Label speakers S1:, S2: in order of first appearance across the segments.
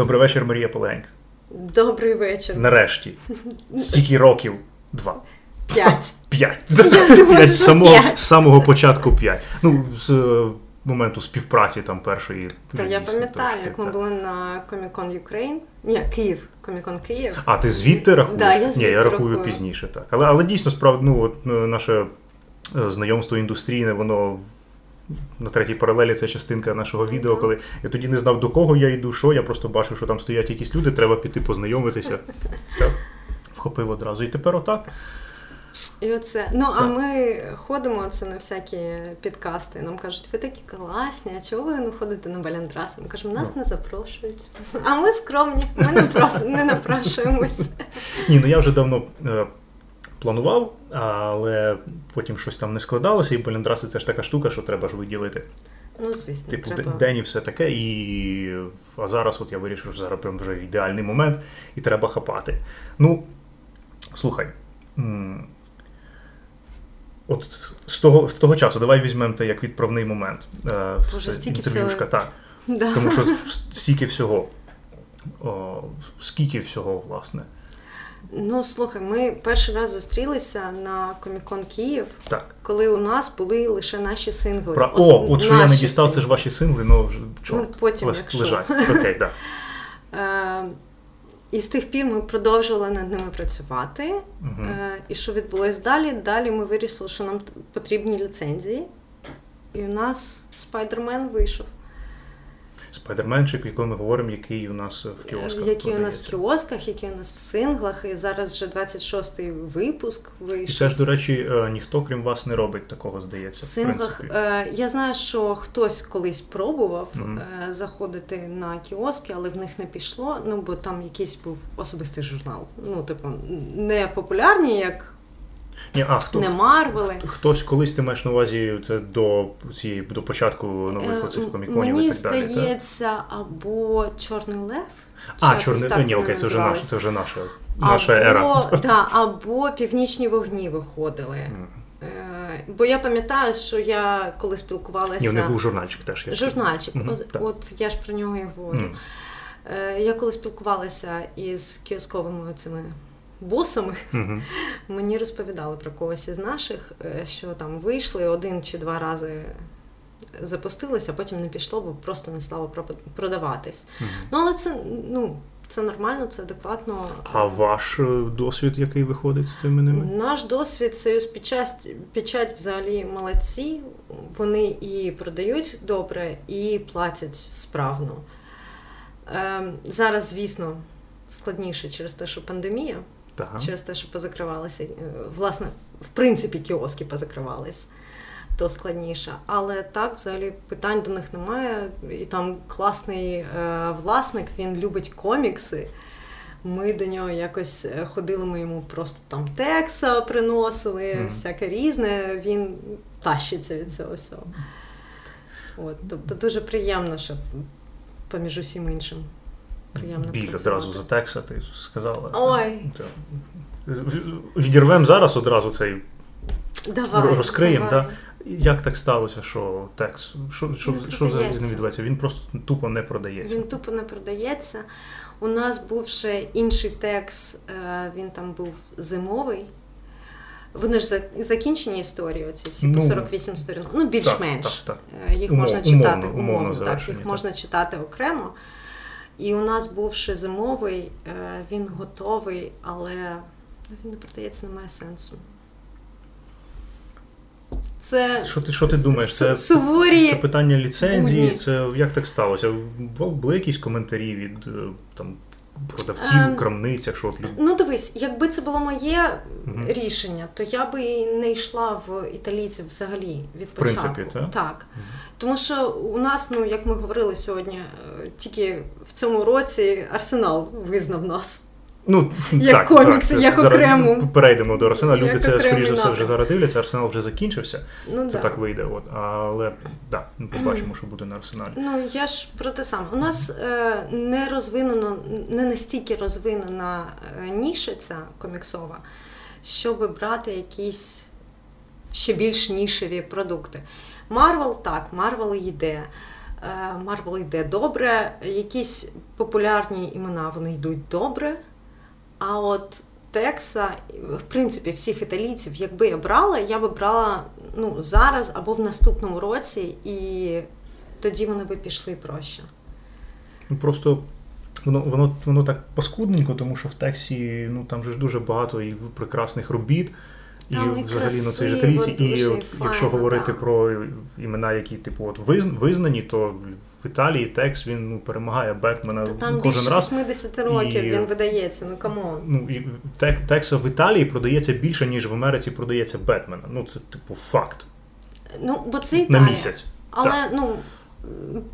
S1: Добрий вечір, Марія Полегенька.
S2: Добрий вечір.
S1: Нарешті. Стільки років? Два.
S2: П'ять.
S1: П'ять. П'ять з самого, самого початку п'ять. Ну, з е, моменту співпраці там першої.
S2: Та я пам'ятаю, як ми були на Comic-Con Ukraine. Ні, Київ. Comic-Con Київ.
S1: А, ти звідти рахуєш?
S2: Да, я
S1: Ні, я рахую
S2: рахую.
S1: пізніше, так. Але, але дійсно, справді, ну, от, е, наше е, знайомство індустрійне, воно на третій паралелі це частинка нашого відео, коли я тоді не знав, до кого я йду, що, я просто бачив, що там стоять якісь люди, треба піти познайомитися. Так, вхопив одразу. І тепер отак.
S2: І оце. Ну, а ми ходимо це на всякі підкасти. Нам кажуть, ви такі класні, а чого ви не ходите на баляндраси? Ми кажемо, нас
S1: Ну.
S2: не запрошують. А ми скромні, ми не просто не напрашуємось.
S1: Ні, ну я вже давно е, планував, але потім щось там не складалося, і баліндраси це ж така штука, що треба ж виділити.
S2: Ну, звісно,
S1: Типу,
S2: треба.
S1: день і все таке. І... А зараз от я вирішив, що зараз прям вже ідеальний момент, і треба хапати. Ну, слухай. От з того, з того часу давай візьмемо те як відправний момент. Е,
S2: Боже, стільки всього.
S1: так.
S2: Да.
S1: Тому що стільки всього. О, скільки всього, власне.
S2: Ну, слухай, ми перший раз зустрілися на Comic-Con Київ,
S1: Так.
S2: коли у нас були лише наші сингли.
S1: Про...
S2: Ос-
S1: О, от що я не дістав, це ж ваші сингли, ну вже чорт.
S2: Ну, потім,
S1: лес-
S2: якщо.
S1: лежать. Окей, так.
S2: Е, і з тих пір ми продовжували над ними працювати. Е, і що відбулось далі? Далі ми вирішили, що нам потрібні ліцензії. І у нас Спайдермен вийшов,
S1: Спайдерменчик, в якому ми говоримо, який у нас в кіосках.
S2: який у нас в кіосках, який у нас в синглах. І зараз вже 26-й випуск
S1: І це ж, до речі, е, ніхто, крім вас, не робить такого, здається.
S2: В
S1: В
S2: синглах
S1: принципі.
S2: е, я знаю, що хтось колись пробував е, заходити на кіоски, але в них не пішло. Ну бо там якийсь був особистий журнал. Ну, типу, не популярні, як
S1: Ні, а хто,
S2: не Марвели.
S1: хтось колись ти маєш на увазі це до цієї до початку нових
S2: Е,
S1: оцих коміконів
S2: Мені
S1: і так далі.
S2: здається, або Чорний Лев.
S1: А, чорний
S2: так
S1: ні, окей, це вже наш, це вже наша, наша
S2: або,
S1: ера.
S2: Да, або північні вогні виходили. Е, бо я пам'ятаю, що я коли спілкувалася.
S1: Ні, них був журнальчик теж. є.
S2: Журнальчик,
S1: Мгм,
S2: от, от я ж про нього і говорю. Е, я коли спілкувалася із кіосковими цими босами,
S1: Мгм.
S2: мені розповідали про когось із наших, е, що там вийшли один чи два рази. Запустилися, а потім не пішло, бо просто не стало продаватись.
S1: Мгм.
S2: Ну, але це ну, це нормально, це адекватно.
S1: А ваш е, досвід, який виходить з цими ними?
S2: Наш досвід Союз Печать, Печать взагалі молодці. Вони і продають добре, і платять справно. Ем, зараз, звісно, складніше через те, що пандемія,
S1: Так.
S2: через те, що позакривалися. е, Власне, в принципі, кіоски позакривались, то складніше. Але так, взагалі, питань до них немає. І там класний е, власник, він любить комікси. Ми до нього якось е, ходили, ми йому просто там текса приносили,
S1: Мгм.
S2: всяке різне. Він тащиться від цього всього. От, тобто дуже приємно, що поміж усім іншим. Приємно
S1: Біль одразу за текса, ти сказала.
S2: Ой.
S1: Так. Відірвемо зараз одразу цей
S2: Давай,
S1: розкриємо.
S2: давай.
S1: Да? Як так сталося, що текс? Що, що, що взагалі з ним відбувається? Він просто тупо не продається.
S2: Він тупо не продається. У нас був ще інший текст, е, він там був зимовий. Вони ж закінчені історії, оці всі
S1: Ну,
S2: по 48 сторінок. Ну, більш-менш.
S1: Так, так,
S2: Е, Їх
S1: Умов-
S2: можна
S1: умовно,
S2: читати
S1: умовно
S2: умовно, так, їх
S1: так.
S2: можна читати окремо. І у нас був ще зимовий, е, він готовий, але він не продається, немає сенсу. Це
S1: Що ти, що ти думаєш? Це,
S2: суворі
S1: це питання ліцензії, це як так сталося? Бу- Були якісь коментарі від е, там, продавців
S2: Ем,
S1: у крамницях, що от
S2: Ну, дивись, якби це було моє
S1: угу.
S2: рішення, то я би і не йшла в італійців взагалі від
S1: В
S2: початку.
S1: принципі, так?
S2: угу. Тому що у нас, ну як ми говорили сьогодні, е, тільки в цьому році Арсенал визнав нас.
S1: Ну,
S2: Як
S1: так,
S2: комікси,
S1: так,
S2: як
S1: зараз
S2: окремо.
S1: Перейдемо до Арсенала. Люди
S2: Як
S1: це, скоріш за все, вже зараз дивляться. Арсенал вже закінчився.
S2: Ну,
S1: Це
S2: да.
S1: так вийде. От. Але да, ми побачимо, що буде на Арсеналі.
S2: Ну, я ж про те саме. У нас е, не розвинено, не настільки розвинена е, ніша ця коміксова, щоб брати якісь ще більш нішеві продукти. Марвел так, Марвел йде. Марвел йде добре, якісь популярні імена вони йдуть добре. А от Текса, в принципі, всіх італійців, якби я брала, я би брала ну, зараз або в наступному році, і тоді вони би пішли проще.
S1: Ну просто воно воно, воно так паскудненько, тому що в Тексі ну, там же ж дуже багато і прекрасних робіт. І
S2: Там
S1: взагалі ну, це
S2: красиво,
S1: італійці. І от,
S2: файно,
S1: якщо говорити
S2: да.
S1: про імена, які типу от визн- визнані, то в Італії Текс він ну, перемагає Бетмена
S2: Та там
S1: кожен
S2: більше
S1: раз.
S2: 80 років
S1: І-
S2: він видається, ну камон.
S1: Ну, і тек, Текса в Італії продається більше, ніж в Америці продається Бетмена. Ну, це типу факт.
S2: Ну, бо це
S1: На місяць.
S2: Але
S1: Так.
S2: ну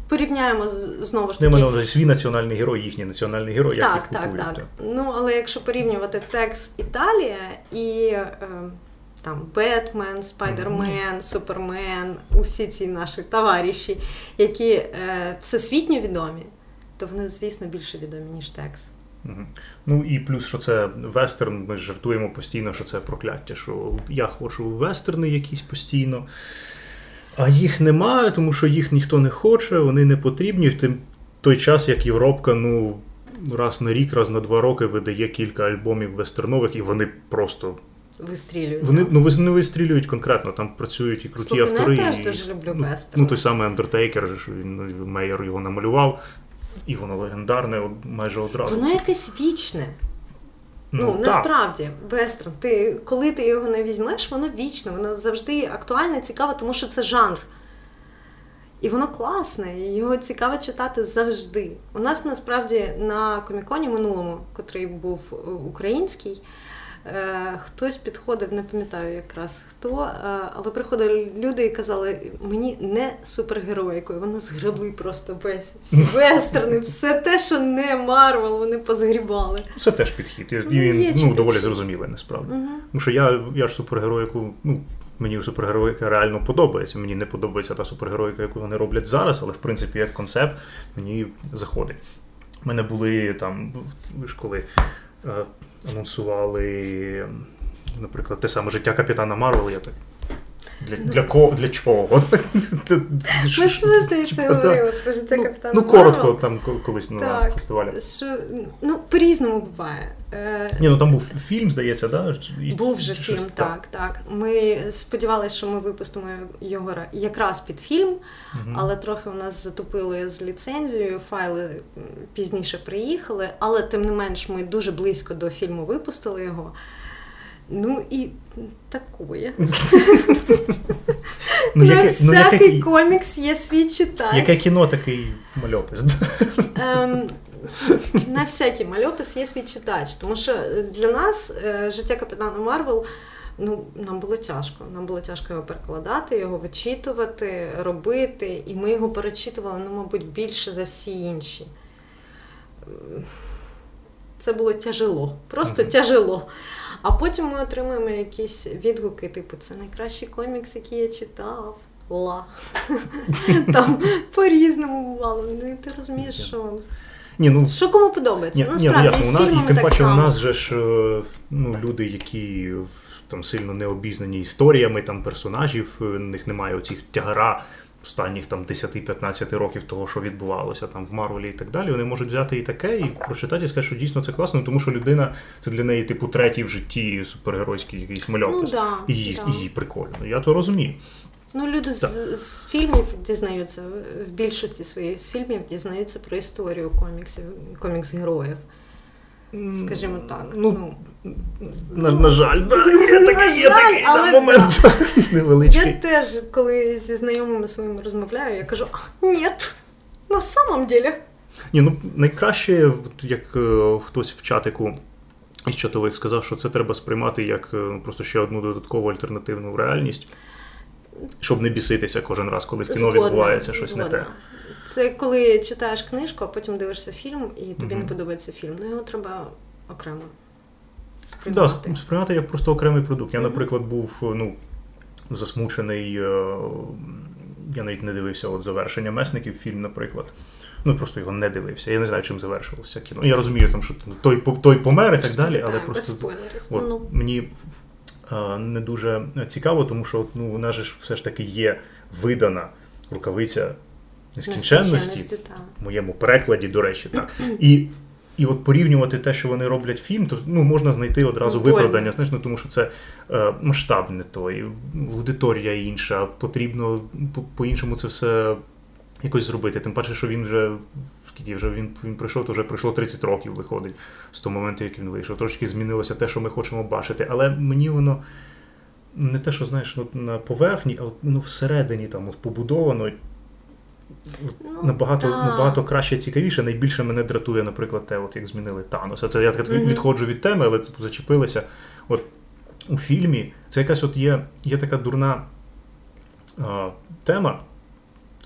S2: порівняємо знову ж
S1: Не
S2: таки.
S1: мене свій національний герой, їхній національний герой, як
S2: Так,
S1: їх
S2: так, так. Ну, але якщо порівнювати Текс Італія і е, там Бетмен, Спайдермен, Супермен, усі ці наші товариші, які е, всесвітньо відомі, то вони, звісно, більше відомі, ніж текст.
S1: Ну і плюс, що це вестерн, ми жартуємо постійно, що це прокляття, що я хочу вестерни якісь постійно. А їх немає, тому що їх ніхто не хоче, вони не потрібні. В той час, як Європка, ну, раз на рік, раз на два роки видає кілька альбомів вестернових, і вони просто.
S2: Вистрілюють.
S1: Вони ну, не вистрілюють конкретно, там працюють і круті
S2: Слухай, ну,
S1: автори.
S2: я теж
S1: і,
S2: дуже люблю
S1: ну,
S2: вестерни.
S1: Ну, той самий Андертейкер, він ну, Мейер його намалював, і воно легендарне майже одразу.
S2: Воно якесь вічне. Ну,
S1: так.
S2: насправді, вестерн, ти, коли ти його не візьмеш, воно вічне, воно завжди актуальне, цікаве, тому що це жанр. І воно класне, і його цікаво читати завжди. У нас насправді на коміконі минулому, котрий був е, український, хтось підходив, не пам'ятаю якраз хто, е, але приходили люди і казали, мені не супергероїкою, вони згребли просто весь всі вестерни, все те, що не Марвел, вони позгрібали.
S1: Це теж підхід. І
S2: Ну,
S1: він
S2: є
S1: ну, доволі зрозумілий, насправді.
S2: Угу.
S1: Тому що я, я ж супергероїку, ну, мені супергероїка реально подобається. Мені не подобається та супергероїка, яку вони роблять зараз, але в принципі як концепт мені заходить. У мене були там, ж коли е, анонсували, наприклад, те саме життя капітана Марвел, я так. Для, для, кого для чого?
S2: Ми здається говорили про життя
S1: Ну,
S2: капітана.
S1: Ну, коротко там колись на фестивалі.
S2: Що, ну, по-різному буває. Е,
S1: Ні, ну там був фільм, здається, да? І-
S2: Був вже
S1: щось
S2: фільм, так, так. Ми сподівалися, що ми випустимо його якраз під фільм,
S1: Мгм.
S2: але трохи у нас затупили з ліцензією, файли пізніше приїхали, але тим не менш ми дуже близько до фільму випустили його. Ну і такое.
S1: Ну, яке, ну,
S2: всякий
S1: яке,
S2: комікс є свій читач.
S1: яке кіно такий мальопис?
S2: Ем, на всякий мальопис є свій читач, тому що для нас е, життя капітана Марвел. Ну, нам було тяжко. Нам було тяжко його перекладати, його вичитувати, робити, і ми його перечитували, ну, мабуть, більше за всі інші. Це було тяжело, просто
S1: Мгм.
S2: тяжело. А потім ми отримуємо якісь відгуки, типу, це найкращий комікс, який я читав. Ла. Там по-різному бувало. Ну і ти розумієш, що
S1: Ні, ну,
S2: що кому подобається.
S1: ні, ні, ну ясно,
S2: і з
S1: у і
S2: фільмами
S1: тим
S2: так
S1: паче у нас же ж е, ну, люди, які там сильно не обізнані історіями там персонажів, е, в них немає оцих тягара останніх там 10-15 років того, що відбувалося там в Марвелі і так далі. Вони можуть взяти і таке, і прочитати, і сказати, що дійсно це класно, тому що людина це для неї, типу, третій в житті супергеройський якийсь
S2: Ну,
S1: мальопис.
S2: да,
S1: і, їй,
S2: да.
S1: і їй прикольно. Я то розумію.
S2: Ну, люди з,
S1: Так.
S2: з фільмів дізнаються, в більшості своїх з фільмів дізнаються про історію коміксів, комікс-героїв. Скажімо так.
S1: Ну, На, на жаль, да, є такий, є такий да, момент невеличкий.
S2: я теж, коли зі знайомими своїми розмовляю, я кажу: ні, на самом деле.
S1: Ні, ну найкраще, як е, хтось в чатику із чатових сказав, що це треба сприймати як е, просто ще одну додаткову альтернативну реальність, щоб не біситися кожен раз, коли в кіно
S2: Згодна,
S1: відбувається щось
S2: згодна.
S1: не те.
S2: Це коли читаєш книжку, а потім дивишся фільм, і тобі
S1: Мгм.
S2: не подобається фільм. Ну його треба окремо
S1: Да,
S2: сприймати.
S1: сп- сприймати як просто окремий продукт. Я, наприклад, був е, ну, засмучений. е, Я навіть не дивився от завершення месників фільм, наприклад. Ну просто його не дивився. Я не знаю, чим завершилося кіно. Я розумію, там, що той, той помер і так далі, але
S2: Так, без
S1: просто
S2: спойлерів.
S1: От,
S2: Ну,
S1: Мені е, не дуже цікаво, тому що ну, же ж все ж таки є видана рукавиця нескінченності, в моєму перекладі, до речі, так. І і от порівнювати те, що вони роблять фільм, то ну, можна знайти одразу Больно. виправдання, знаєш, ну, тому що це е, масштаб не той, аудиторія інша, потрібно по-іншому це все якось зробити. Тим паче, що він вже скільки вже він він прийшов, то вже пройшло 30 років, виходить з того моменту, як він вийшов. Трошки змінилося те, що ми хочемо бачити. Але мені воно не те, що знаєш, ну, на поверхні, а воно ну, всередині там от побудовано. Ну, набагато набагато краще цікавіше. Найбільше мене дратує, наприклад, те, от як змінили Таноса. Це я так mm-hmm. відходжу від теми, але типу, зачепилися. От у фільмі це якась от є є така дурна а, тема,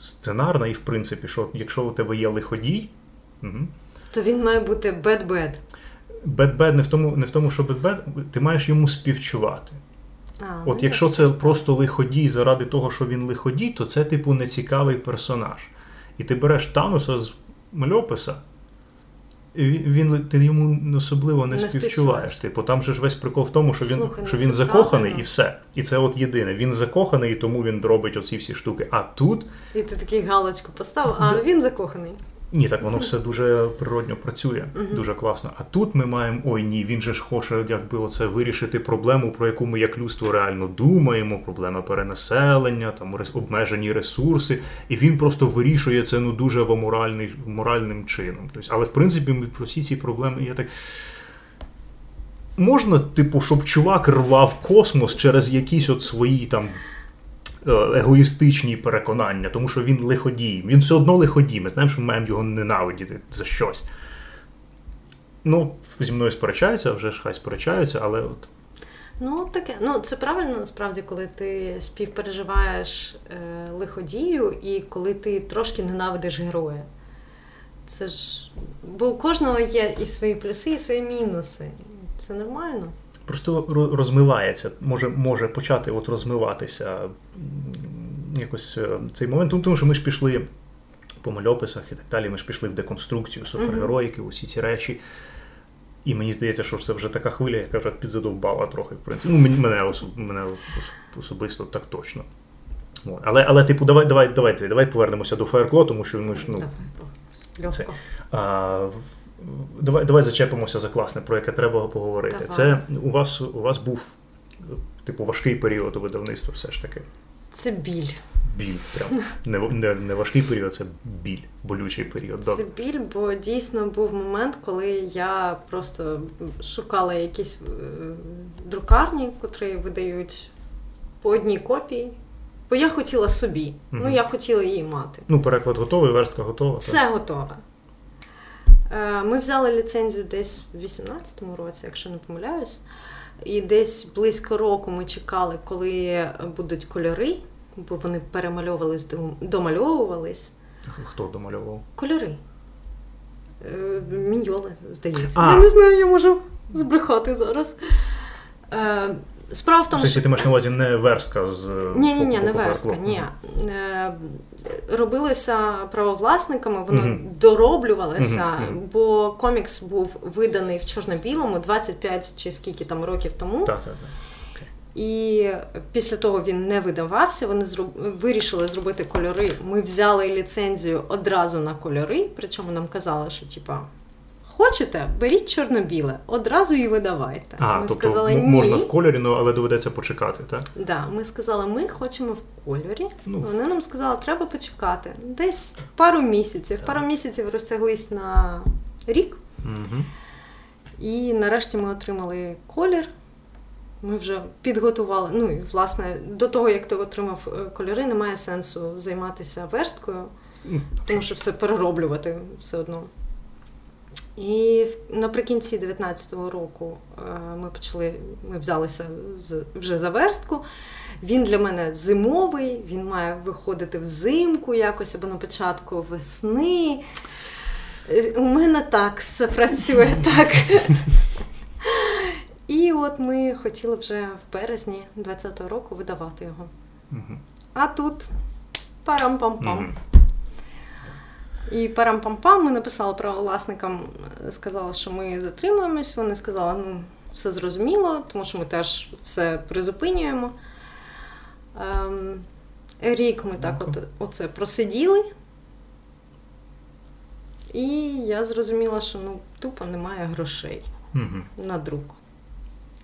S1: сценарна, і в принципі, що якщо у тебе є лиходій,
S2: угу, то він має бути бед-бед.
S1: Бед-бед не в тому, не в тому, що бед-бед, ти маєш йому співчувати. А, От якщо це просто лиходій заради того, що він лиходій, то це, типу, нецікавий персонаж. І ти береш Тануса з мальописа, і він ти йому особливо не, не співчуваєш. Типу, там же ж весь прикол в тому, що він Слухай, що ну він закоханий правильно. і все. І це от єдине. Він закоханий, і тому він робить оці всі штуки. А тут.
S2: І ти такий галочку поставив, а він закоханий.
S1: Ні, так воно все дуже природньо працює, uh-huh. дуже класно. А тут ми маємо ой ні, він же ж хоче, якби оце вирішити проблему, про яку ми як людство реально думаємо. Проблема перенаселення, там обмежені ресурси, і він просто вирішує це ну дуже моральний, моральним чином. Тобто, але в принципі, ми про всі ці проблеми я так. Можна, типу, щоб чувак рвав космос через якісь от свої там егоїстичні переконання, тому що він лиходій. Він все одно лиходій. Ми знаємо, що ми маємо його ненавидіти за щось. Ну, зі мною сперечаються, вже ж хай сперечаються, але от.
S2: Ну, таке. Ну, це правильно насправді, коли ти співпереживаєш е, лиходію і коли ти трошки ненавидиш героя. Це ж. Бо у кожного є і свої плюси, і свої мінуси. Це нормально
S1: просто розмивається, може може почати от розмиватися якось е, цей момент. Тому що ми ж пішли по мальописах і так далі, ми ж пішли в деконструкцію супергероїки, усі ці речі. І мені здається, що це вже така хвиля, яка вже підзадовбала трохи, в принципі. Ну, мене особ... мене особисто так точно. Але, але, типу, давай давай, давай, давай повернемося до Фаеркло, тому що ми ж ну. Це, а, Давай давай зачепимося за класне, про яке треба поговорити. Давай. Це у вас у вас був типу важкий період у видавництва все ж таки.
S2: Це біль.
S1: Біль. Прям. Не не, не важкий період, це біль, болючий період.
S2: Це біль, бо дійсно був момент, коли я просто шукала якісь е, друкарні, котрі видають по одній копії. Бо я хотіла собі. Угу. Ну, я хотіла її мати.
S1: Ну, переклад готовий, верстка готова.
S2: Все так? готове. Е, ми взяли ліцензію десь в 2018 році, якщо не помиляюсь. І десь близько року ми чекали, коли будуть кольори, бо вони перемальовувались, домальовувались.
S1: Хто домальовував?
S2: Кольори. Е, міньоли, здається. А. Я не знаю, я можу збрехати зараз. Е, Справа в тому,
S1: що... ти маєш на увазі не верстка з
S2: ні, ні, ні, не верстка. Ні. Е, робилося правовласниками, воно uh дороблювалося, uh бо комікс був виданий в чорно-білому 25 чи скільки там років тому.
S1: Так, так, так.
S2: І після того він не видавався. Вони зроб... вирішили зробити кольори. Ми взяли ліцензію одразу на кольори, причому нам казали, що типа Хочете, беріть чорно-біле, одразу і видавайте.
S1: А, ми тобто сказали, ні. можна в кольорі, ну, але доведеться почекати, так?
S2: Да, Ми сказали, ми хочемо в кольорі. Ну. Вони нам сказали, треба почекати. Десь пару місяців. Так. Пару місяців розтяглись на рік. Угу. І нарешті ми отримали колір. Ми вже підготували. Ну і власне, до того, як ти отримав е, кольори, немає сенсу займатися версткою, тому що все перероблювати все одно. І наприкінці 19-го року е, ми почали, ми взялися вже за верстку. Він для мене зимовий, він має виходити взимку якось або на початку весни. Е, у мене так все працює так. І от ми хотіли вже в березні 20-го року видавати його. А тут парам-пам-пам. І парам-пам-пам ми написали правовласникам, сказали, що ми затримуємось. Вони сказали, ну, все зрозуміло, тому що ми теж все призупинюємо. Ем, рік ми так от, оце просиділи, І я зрозуміла, що ну тупо немає грошей
S1: Угу.
S2: на друк.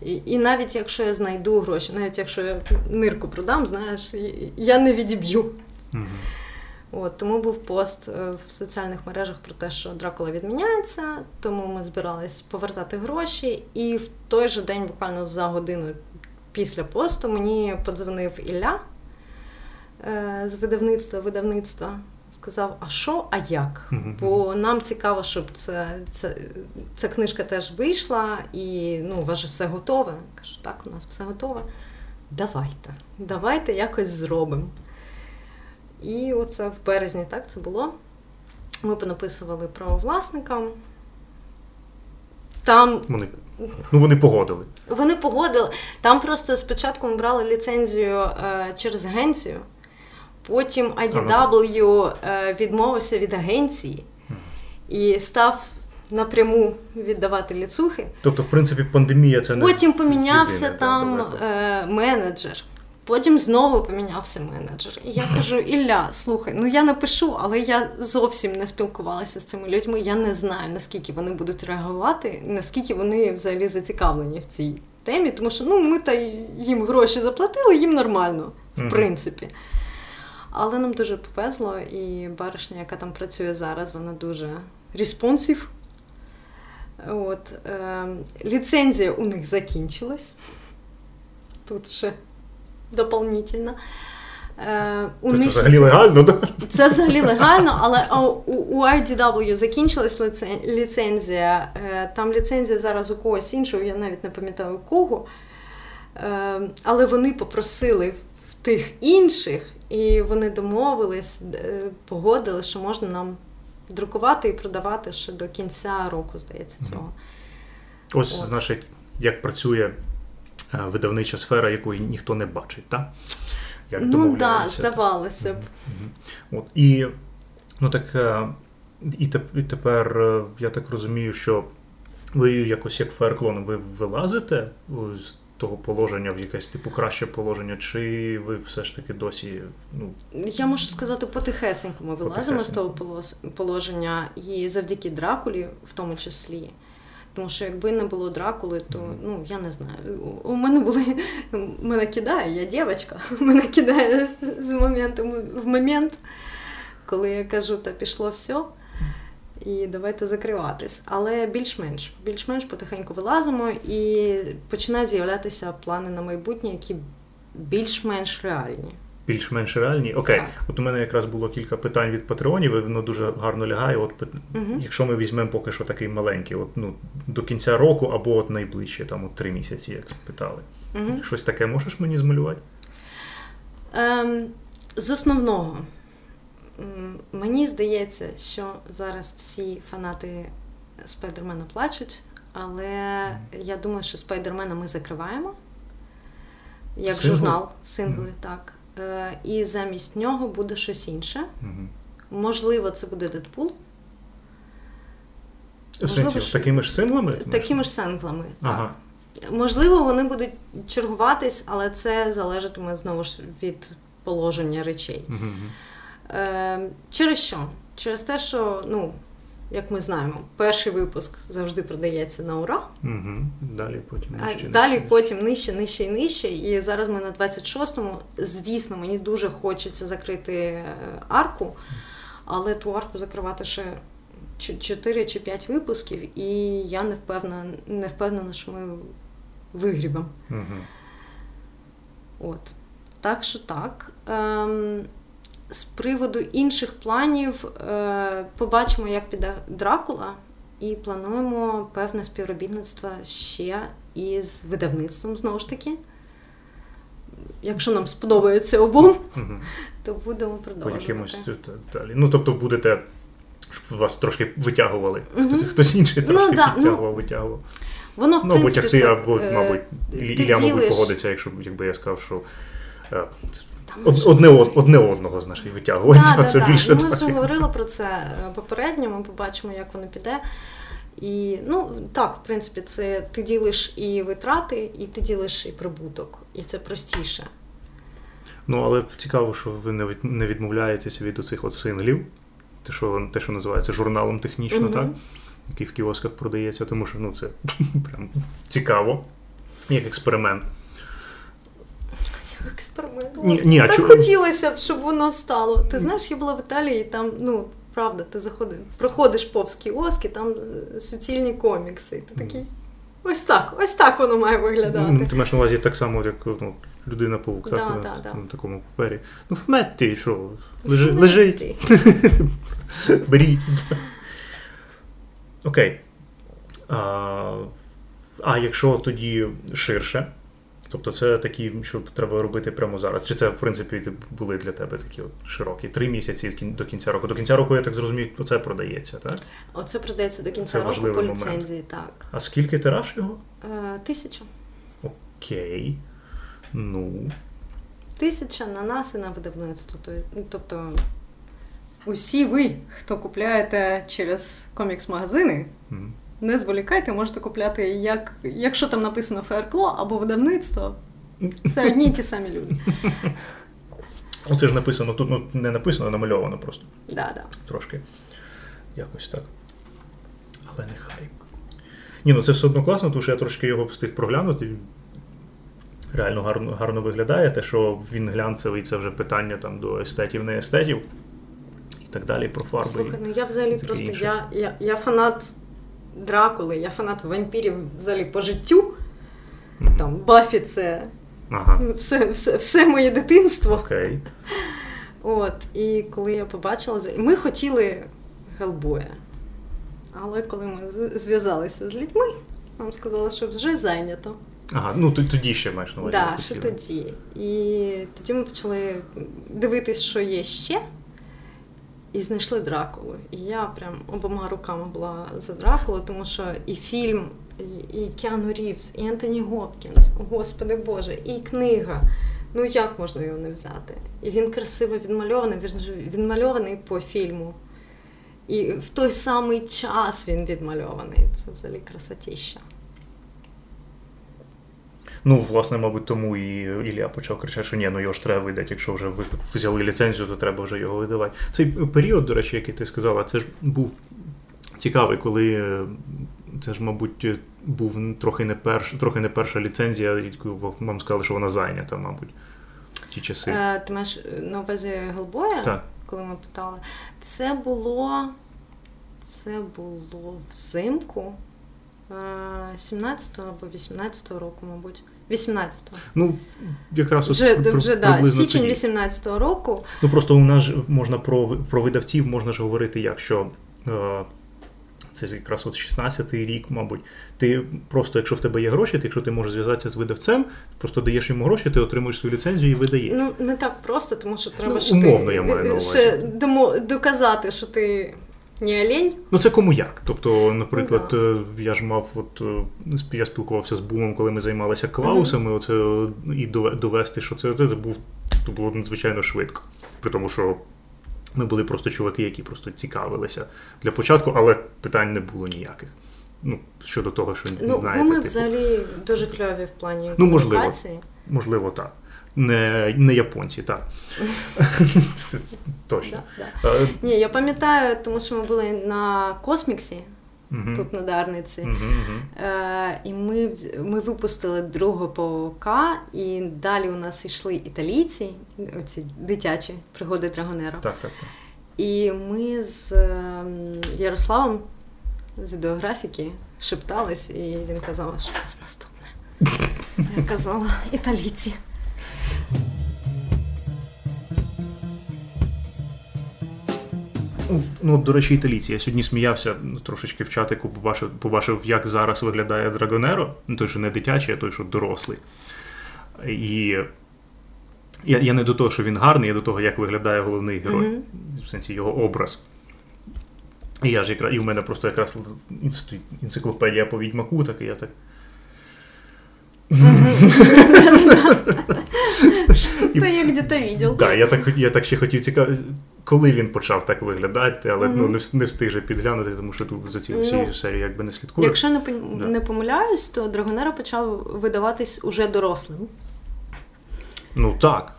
S2: І, і навіть якщо я знайду гроші, навіть якщо я нирку продам, знаєш, я не відіб'ю.
S1: Угу.
S2: От, тому був пост е, в соціальних мережах про те, що Дракула відміняється, тому ми збирались повертати гроші. І в той же день, буквально за годину після посту, мені подзвонив Ілля е, з видавництва видавництва. Сказав, а що, а як? Бо нам цікаво, щоб це, це, ця книжка теж вийшла, і ну, у вас же все готове. Кажу, так, у нас все готове. Давайте, давайте якось зробимо. І оце в березні так це було. Ми понаписували про власника. Там
S1: Вони, ну, вони погодили.
S2: вони погодили. Там просто спочатку ми брали ліцензію е, через агенцію, потім IDW е, відмовився від агенції і став напряму віддавати ліцухи.
S1: Тобто, в принципі, пандемія це не
S2: Потім помінявся
S1: єдине,
S2: там е, менеджер. Потім знову помінявся менеджер. І я кажу: Ілля, слухай, ну я напишу, але я зовсім не спілкувалася з цими людьми. Я не знаю, наскільки вони будуть реагувати, наскільки вони взагалі зацікавлені в цій темі, тому що ну, ми та їм гроші заплатили, їм нормально, в принципі. Але нам дуже повезло, і баришня, яка там працює зараз, вона дуже респонсів. От, е, ліцензія у них закінчилась. Тут ще дополнительно. Е, у
S1: Це
S2: них
S1: взагалі легально, так?
S2: це взагалі легально, але у, у IDW закінчилась ліцензія. Е, Там ліцензія зараз у когось іншого, я навіть не пам'ятаю у кого. Е, Але вони попросили в тих інших, і вони домовились, е, погодили, що можна нам друкувати і продавати ще до кінця року, здається, цього.
S1: Ось,
S2: От.
S1: значить, як працює видавнича сфера, якої ніхто не бачить, так? Як
S2: Ну так, да, здавалося б.
S1: От, і, ну, так, е, і, теп- і тепер е, я так розумію, що ви якось як фаерклон, ви вилазите з того положення в якесь типу краще положення, чи ви все ж таки досі ну,
S2: Я можу сказати, потихесенько ми вилазимо з того положення, і завдяки Дракулі, в тому числі. Тому що якби не було Дракули, то ну я не знаю. У мене були мене кидає, я дівчинка, мене кидає з моменту в момент, коли я кажу, та пішло все. І давайте закриватись. Але більш-менш, більш-менш потихеньку вилазимо і починають з'являтися плани на майбутнє, які більш-менш реальні.
S1: Більш-менш реальні? Окей,
S2: Так.
S1: от у мене якраз було кілька питань від патреонів, і воно дуже гарно лягає. От
S2: Мгм.
S1: якщо ми візьмемо поки що такий маленький, от ну до кінця року або от найближче, там от три місяці, як питали.
S2: Мгм.
S1: Щось таке можеш мені змалювати?
S2: Ем, з основного, мені здається, що зараз всі фанати Спайдермена плачуть, але я думаю, що Спайдермена ми закриваємо як
S1: Сингли?
S2: журнал, сингли,
S1: Мгм.
S2: так. Е, і замість нього буде щось інше.
S1: Угу.
S2: Можливо, це буде Дедпул,
S1: В сенсі,
S2: що-
S1: такими ж маєш?
S2: такими ж синглами.
S1: Ага.
S2: Так. Можливо, вони будуть чергуватись, але це залежатиме знову ж від положення речей. Е, через що? Через те, що, ну, як ми знаємо, перший випуск завжди продається на ура,
S1: Мгм. Далі потім
S2: а
S1: нижче,
S2: далі
S1: нижче.
S2: потім нижче, нижче і нижче. І зараз ми на 26-му. Звісно, мені дуже хочеться закрити е, арку, але ту арку закривати ще 4 чи 5 випусків, і я не впевнена, не впевнена, що ми вигрібемо.
S1: Мгм.
S2: От. Так що так. Ем, з приводу інших планів е, побачимо, як піде Дракула, і плануємо певне співробітництво ще із видавництвом знову ж таки. Якщо нам сподобається обом, то будемо
S1: По якимось далі. Ну, тобто будете, щоб вас трошки витягували. Хтось, хтось інший
S2: Ну,
S1: трошки
S2: да, ну,
S1: підтягував, витягував.
S2: Воно, в
S1: Ну,
S2: принципі, ж
S1: або,
S2: е,
S1: мабуть, Ілля, Ілля, мабуть, погодиться, якщо якби я сказав, що одне, одне одного, знаєш, і витягувати,
S2: Да, да,
S1: це
S2: да.
S1: більше
S2: І Ми вже говорили про це е, попередньо, ми побачимо, як воно піде. І ну так, в принципі, це ти ділиш і витрати, і ти ділиш і прибуток, і це простіше.
S1: Ну, але цікаво, що ви не відмовляєтеся від оцих от синглів. те, що те, що називається журналом технічно,
S2: Мгм.
S1: так? Який в кіосках продається, тому що ну, це прям цікаво, як експеримент.
S2: Експеримент.
S1: Ні, ні,
S2: так
S1: чо-
S2: хотілося б, щоб воно стало. Ти знаєш, я була в Італії, там, ну, правда, ти заходиш, проходиш повз кіоски, там е, суцільні комікси. Ти такий. Ось так, ось так воно має
S1: Ну,
S2: виглядати.
S1: Ти маєш на увазі так само, як ну, людина паук,
S2: Да,
S1: так? на-
S2: да, да.
S1: на такому папері. Ну, вметьте, що? Лежи, беріть. Окей. А, а якщо тоді ширше, тобто це такі, що треба робити прямо зараз. Чи це, в принципі, були для тебе такі от широкі? Три місяці до кінця року. До кінця року, я так зрозумів, оце продається, так?
S2: Оце продається до
S1: Це
S2: кінця року по
S1: момент.
S2: ліцензії, так.
S1: А скільки тираж його?
S2: Е, тисяча.
S1: Окей. Ну.
S2: Тисяча на нас і на видавництво. Ну, Тобто усі ви, хто купляєте через комікс-магазини,
S1: м.
S2: Не зволікайте, можете купляти, як, якщо там написано Феркло або видавництво. Це одні й ті самі люди.
S1: Оце ж написано тут, ну не написано, а намальовано просто.
S2: Да, да.
S1: Трошки. Якось так. Але нехай. Ні, ну це все одно класно, тому що я трошки його встиг проглянути. Реально гарно, гарно виглядає. Те, що він глянцевий, це вже питання там до естетів, не естетів. І так далі, про фарби.
S2: Слухай, ну я взагалі просто я, я, я фанат Дракули, я фанат вампірів взагалі по життю.
S1: Мгм.
S2: Там Баффі це
S1: Ага.
S2: все, все, все моє дитинство.
S1: Окей.
S2: От, і коли я побачила, ми хотіли Гелбоя. Але коли ми зв'язалися з людьми, нам сказали, що вже зайнято.
S1: Ага, ну тоді ще маєш на увазі.
S2: Так,
S1: ви
S2: ще тоді. І тоді ми почали дивитись, що є ще. І знайшли Дракулу. І я прям обома руками була за Дракулу, тому що і фільм, і, і Кіану Рівз, і Ентоні Гопкінс, господи Боже, і книга. Ну як можна його не взяти? І він красиво відмальований, він ж відмальований по фільму. І в той самий час він відмальований. Це взагалі красотіща.
S1: Ну, власне, мабуть, тому і Ілля почав кричати, що ні, ну його ж треба видати, якщо вже ви взяли ліцензію, то треба вже його видавати. Цей період, до речі, який ти сказала, це ж був цікавий, коли е, це ж, мабуть, був трохи не перш, трохи не перша ліцензія, яку вам сказали, що вона зайнята, мабуть, ті часи.
S2: Е, ти маєш на увазі Гелбоя?
S1: Так.
S2: коли ми питали. Це було. Це було взимку е, 17-го або 18-го року, мабуть. 18-го.
S1: Ну, якраз от
S2: Вже,
S1: при-
S2: вже да, січень
S1: тоді.
S2: 18-го року.
S1: Ну просто у нас ж можна про, про видавців можна ж говорити як, що е, це якраз от 16-й рік, мабуть. Ти просто, якщо в тебе є гроші, ти, якщо ти можеш зв'язатися з видавцем, просто даєш йому гроші, ти отримуєш свою ліцензію і видаєш.
S2: Ну, не так просто, тому що треба
S1: Ну,
S2: ще
S1: умовно
S2: ти,
S1: я маю на увазі.
S2: ще доказати, що ти не олень.
S1: Ну, це кому як. Тобто, наприклад,
S2: Ну,
S1: е, я ж мав, от е, я спілкувався з бумом, коли ми займалися клаусами, оце е, і дове- довести, що це, це, це був то було надзвичайно швидко. При тому, що ми були просто чуваки, які просто цікавилися для початку, але питань не було ніяких. Ну, щодо того, що
S2: Ну,
S1: знаєте,
S2: бо ми
S1: типу,
S2: взагалі дуже кльові в плані
S1: Ну, можливо. можливо, так. Не, не японці, так. Точно. Е,
S2: Ні, я пам'ятаю, тому що ми були на косміксі,
S1: мгм.
S2: тут на Дарниці.
S1: Мгм, мгм.
S2: Е, і ми, ми випустили другого паука, і далі у нас йшли італійці, оці дитячі пригоди Драгонера.
S1: Так, так, так.
S2: І ми з ем, Ярославом з ідеографіки шептались, і він казав, що у нас наступне. Я казала, італійці.
S1: Ну, Ну, до речі, італійці. Я сьогодні сміявся ну, трошечки в чатику, побачив, побачив, як зараз виглядає Драгонеро. Ну, той, що не дитячий, а той, що дорослий. І я, я не до того, що він гарний, я до того, як виглядає головний герой.
S2: Мгм.
S1: В сенсі його образ. І я ж якраз, і в мене просто якраз енциклопедія по відьмаку, так і я так.
S2: Ти як де-то видел.
S1: Так, я так, я так ще хотів цікаво, коли він почав так виглядати, але ну, не, не встиг же підглянути, тому що тут за ці
S2: Ну,
S1: всі серії якби не слідкую.
S2: Якщо не, не помиляюсь, то Драгонера почав видаватись уже дорослим.
S1: Ну так.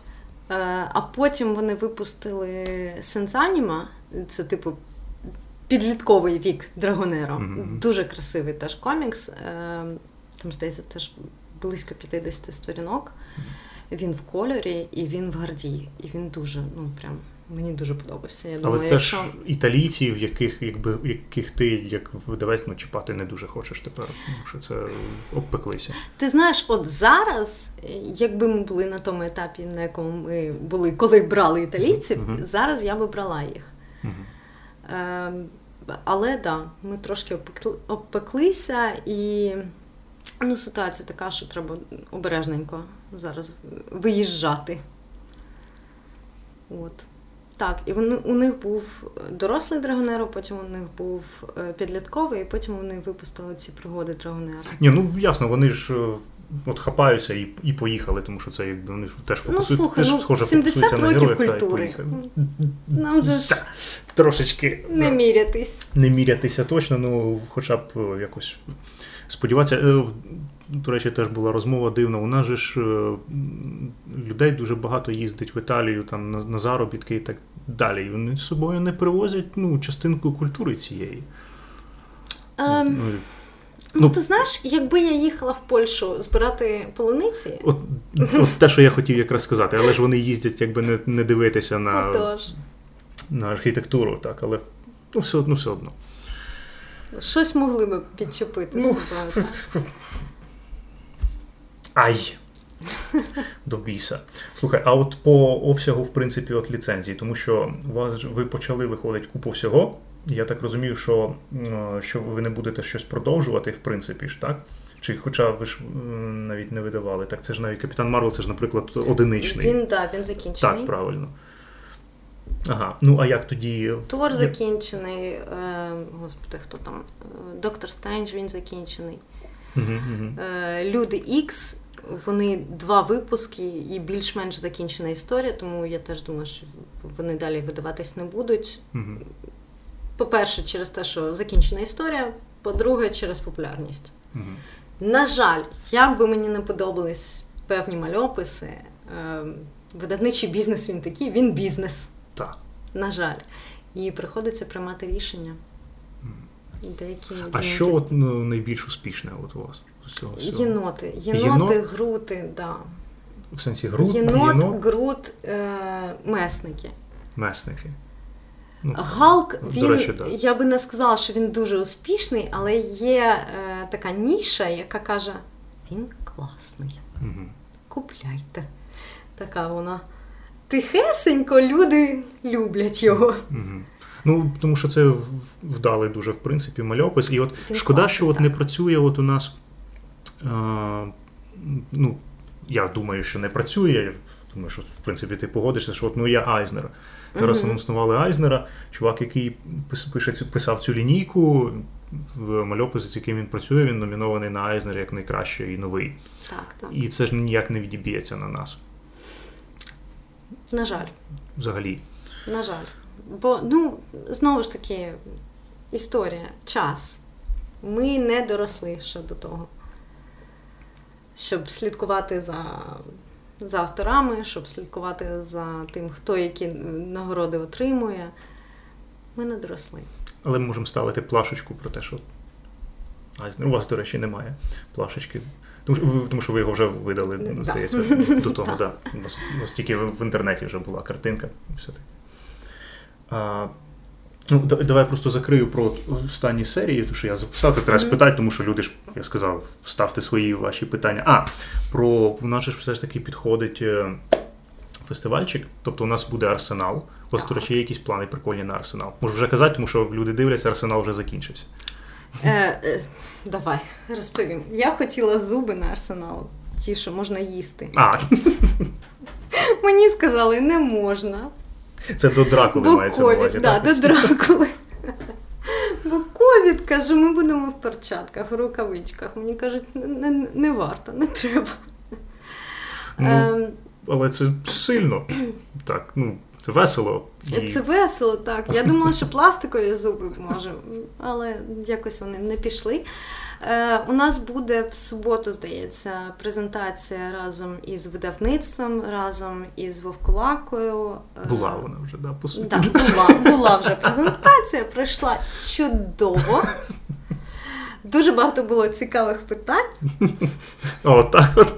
S2: Е, А потім вони випустили Сенсаніма, Це, типу, підлітковий вік Драгонеро.
S1: Мгм.
S2: Дуже красивий теж комікс. Е, Там, здається, теж близько 50 сторінок. Він в кольорі і він в гарді. І він дуже, ну прям мені дуже подобався. Я думаю,
S1: Але це
S2: якщо...
S1: ж італійці, в яких, якби, яких ти як видавець ну, чіпати не дуже хочеш тепер, тому що це обпеклися.
S2: Ти знаєш, от зараз, якби ми були на тому етапі, на якому ми були, коли брали італійців,
S1: Мгм.
S2: зараз я би брала їх.
S1: Мгм.
S2: Е, але да, ми трошки обпекли, обпеклися, і ну, ситуація така, що треба обережненько зараз виїжджати. От. Так, і вони, у них був дорослий Драгонеро, потім у них був е, підлітковий, і потім вони випустили ці пригоди Драгонера.
S1: Ні, ну ясно, вони ж е, от хапаються і, і поїхали, тому що це якби вони ж теж
S2: Ну, слухай,
S1: теж
S2: ну,
S1: схоже
S2: 70
S1: фокусуються на
S2: років
S1: героїв
S2: культури. Нам же ж
S1: трошечки
S2: не
S1: да,
S2: мірятись.
S1: не мірятися точно, ну хоча б е, якось сподіватися. Е, До речі, теж була розмова дивна. У нас же ж е, людей дуже багато їздить в Італію там на, на заробітки і так далі. І вони з собою не привозять ну, частинку культури цієї.
S2: Ем,
S1: Ну,
S2: ну,
S1: ну,
S2: ти знаєш, якби я їхала в Польщу збирати полуниці,
S1: От, от те, що я хотів якраз сказати, але ж вони їздять, якби не, не дивитися на, на архітектуру, так, але ну, все одно, все одно.
S2: Щось могли би підчепити
S1: Ну,
S2: так.
S1: Ай! До біса. Слухай, а от по обсягу, в принципі, от ліцензії, тому що вас ви почали виходить купу всього. Я так розумію, що, що ви не будете щось продовжувати, в принципі ж, так? Чи хоча ви ж навіть не видавали. Так це ж навіть Капітан Марвел, це ж, наприклад, одиничний.
S2: Він, да, він закінчений.
S1: Так, правильно. Ага. Ну, а як тоді. Як-
S2: закінчений, е, господи, хто там? Доктор Стрендж він закінчений. Е, Люди Ікс, вони два випуски і більш-менш закінчена історія, тому я теж думаю, що вони далі видаватись не будуть. По-перше, через те, що закінчена історія, по-друге, через популярність. На жаль, як би мені не подобались певні мальописи, е, видавничий бізнес він такий, він бізнес.
S1: Так.
S2: На жаль. І приходиться приймати рішення. Деякі
S1: А що от, ну, найбільш успішне от у вас? з цього всього?
S2: Єноти. Єноти,
S1: Єнот?
S2: грути, да.
S1: В сенсі груд,
S2: Єнот,
S1: єнот,
S2: грут, е, месники.
S1: месники. Ну,
S2: Галк,
S1: до
S2: він,
S1: речі, да.
S2: я би не сказала, що він дуже успішний, але є е, така ніша, яка каже: він класний,
S1: Мгм.
S2: купляйте. Така вона. Тихесенько люди люблять його.
S1: Мгм. Ну, тому що це вдалий дуже, в принципі, мальопис. І от
S2: Він
S1: шкода,
S2: класний,
S1: що от
S2: так.
S1: не працює от у нас. Е, ну, я думаю, що не працює. Я думаю, що в принципі ти погодишся, що от ну є Айзнер. Зараз
S2: Мгм.
S1: анонсували Айзнера, чувак, який пише писав цю лінійку. В мальопис, з яким він працює, він номінований на Айзнер як найкращий і новий.
S2: Так, так.
S1: І це ж ніяк не відіб'ється на нас
S2: На жаль.
S1: взагалі.
S2: На жаль. Бо, ну, знову ж таки, історія, час. Ми не доросли ще до того. Щоб слідкувати за, за авторами, щоб слідкувати за тим, хто які нагороди отримує. Ми не доросли.
S1: Але ми можемо ставити плашечку про те, що Айзнер. У вас, до речі, немає плашечки. Тому що, ви- тому що ви його вже видали,
S2: Да.
S1: здається, до того,
S2: Так.
S1: да. У вас, тільки в, інтернеті вже була картинка. Все таке. А, ну, да- давай я просто закрию про останні серії, тому що я записав, це треба спитати, тому що люди ж, я сказав, ставте свої ваші питання. А, про у ж все ж таки підходить е, фестивальчик, тобто у нас буде арсенал. У вас, до речі, є якісь плани прикольні на арсенал. Можу вже казати, тому що люди дивляться, арсенал вже закінчився.
S2: Е, е, давай, розповім. Я хотіла зуби на арсенал, ті, що можна їсти.
S1: А,
S2: Мені сказали, не можна.
S1: це до Дракули
S2: Бо
S1: мається на увазі.
S2: да,
S1: так?
S2: до Дракули. Бо ковід, кажу, ми будемо в перчатках, в рукавичках. Мені кажуть, не, не, не варто, не треба.
S1: Ну,
S2: Ем,
S1: але це сильно. Так, ну, Це весело.
S2: І... Це весело, так. Я думала, що пластикові зуби може, але якось вони не пішли. Е, У нас буде в суботу, здається, презентація разом із видавництвом, разом із Вовкулакою.
S1: Е, була вона вже, да, по суті.
S2: Так, була, була вже презентація, пройшла чудово. Дуже багато було цікавих питань.
S1: О, так от.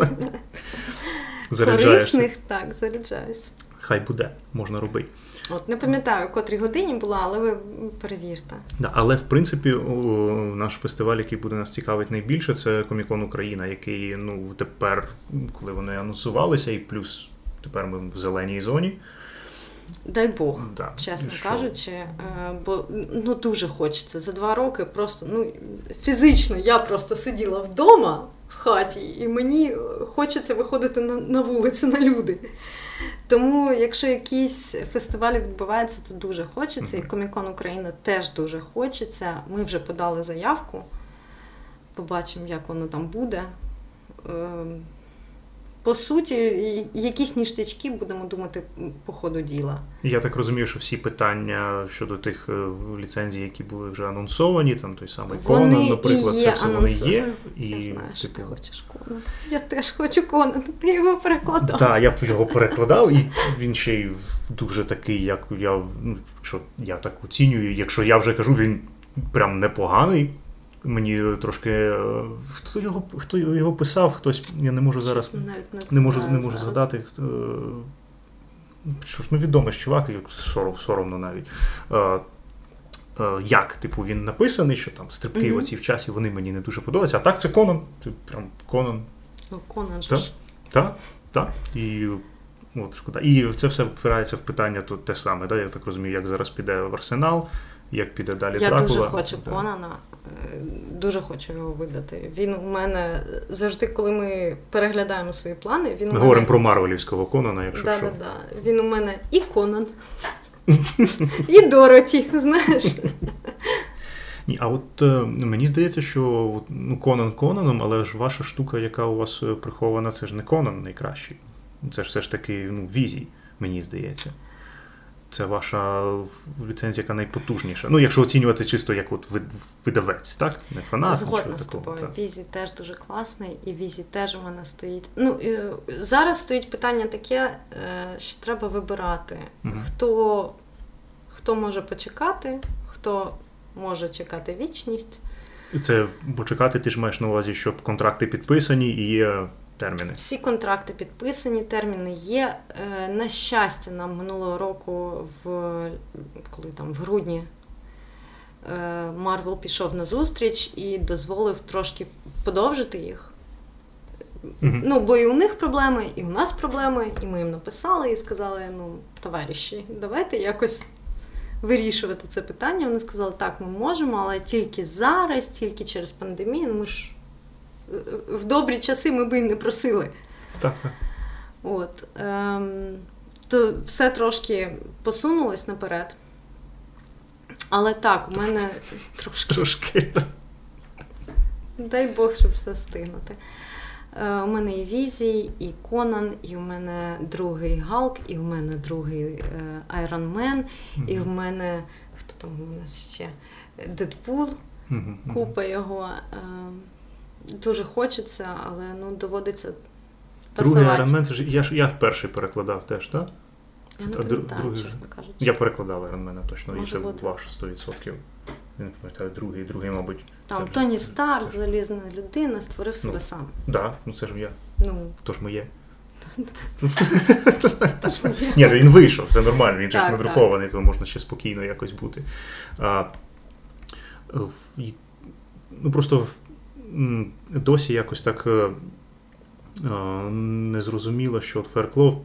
S2: Корисних, так, заряджаюсь.
S1: Хай буде, можна робити.
S2: От не пам'ятаю, котрій годині була, але ви перевірте.
S1: Да, але в принципі, наш фестиваль, який буде нас цікавить найбільше, це Комікон Україна, який ну тепер, коли вони анонсувалися, і плюс тепер ми в зеленій зоні.
S2: Дай Бог, да. чесно Що? кажучи, е, бо ну дуже хочеться за два роки. Просто ну фізично я просто сиділа вдома в хаті, і мені хочеться виходити на, на вулицю на люди. Тому, якщо якісь фестивалі відбуваються, то дуже хочеться. І Комікон Україна теж дуже хочеться. Ми вже подали заявку. Побачимо, як воно там буде. По суті, якісь ніштячки будемо думати по ходу діла.
S1: Я так розумію, що всі питання щодо тих е, ліцензій, які були вже анонсовані, там той самий Конан, наприклад, це все вони є.
S2: І, Я знаю, що типу... ти хочеш Конан. Я теж хочу Конан, ти його перекладав.
S1: Так, я б його перекладав, і він ще й дуже такий, як я ну, що я так оцінюю. Якщо я вже кажу, він прям непоганий. Мені трошки е, хто його хто його писав, хтось я не можу зараз не, не можу не можу згадати. Хто, що ж ну відомий чувак, сором, соромно навіть. Е, е, як, типу, він написаний, що там стрибки mm-hmm. оці в часі вони мені не дуже подобаються. А так це Конан. Це прям Конан.
S2: Ну, Конан
S1: же. Так, так. так. І от, шкода. І це все впирається в питання тут те саме. Да? Я так розумію, як зараз піде в арсенал, як піде далі.
S2: Я
S1: Дракула.
S2: дуже хочу да. Конана. Дуже хочу його видати. Він у мене завжди, коли ми переглядаємо свої плани, він
S1: ми
S2: мене...
S1: говоримо про Марвелівського Конана, якщо
S2: да,
S1: що.
S2: Да, да. Він у мене і Конан, і Дороті, знаєш.
S1: Ні, а от е, мені здається, що ну, Конан Конаном, але ж ваша штука, яка у вас е, прихована, це ж не Конан найкращий. Це ж все ж таки ну, візій, мені здається це ваша ліцензія, яка найпотужніша. Ну, якщо оцінювати чисто як от видавець, так? Не фанат.
S2: Згодна з тобою. Так. Візі теж дуже класний, і візі теж у мене стоїть. Ну, Зараз стоїть питання таке, е, що треба вибирати, угу. хто, хто може почекати, хто може чекати вічність.
S1: Це почекати, ти ж маєш на увазі, щоб контракти підписані і є терміни?
S2: Всі контракти підписані, терміни є. Е, на щастя, нам минулого року, в коли там в грудні, Марвел пішов на зустріч і дозволив трошки подовжити їх. mm Ну, бо і у них проблеми, і у нас проблеми, і ми їм написали і сказали: ну, товариші, давайте якось вирішувати це питання. Вони сказали, так, ми можемо, але тільки зараз, тільки через пандемію. Ну, ми ж в добрі часи ми би не просили.
S1: Так.
S2: От. Ем, То все трошки посунулось наперед. Але так, у мене трошки.
S1: Трошки.
S2: Дай Бог, щоб все встигнути. Е, У мене і Візій, і Конан, і у мене другий Галк, і у мене другий Айрон Мен, mm-hmm. і в мене хто там у нас ще? Дедпул, mm-hmm. купа його. Е, дуже хочеться, але ну доводиться.
S1: Другий Iron це ж я ж я перший перекладав теж, так?
S2: Я не пам'ятаю, другий... чесно кажучи.
S1: Я перекладав Iron Man, точно, Може і це бути. ваш 100%. Я не пам'ятаю, другий, другий, мабуть.
S2: Там Тоні Старк, залізна людина, створив себе
S1: ну,
S2: сам. Так,
S1: да, ну це ж я.
S2: Ну.
S1: Тож ми є. Ні, він вийшов, це нормально, він же ж надрукований, то можна ще спокійно якось бути. Ну просто досі якось так е, не зрозуміло, що от Феркло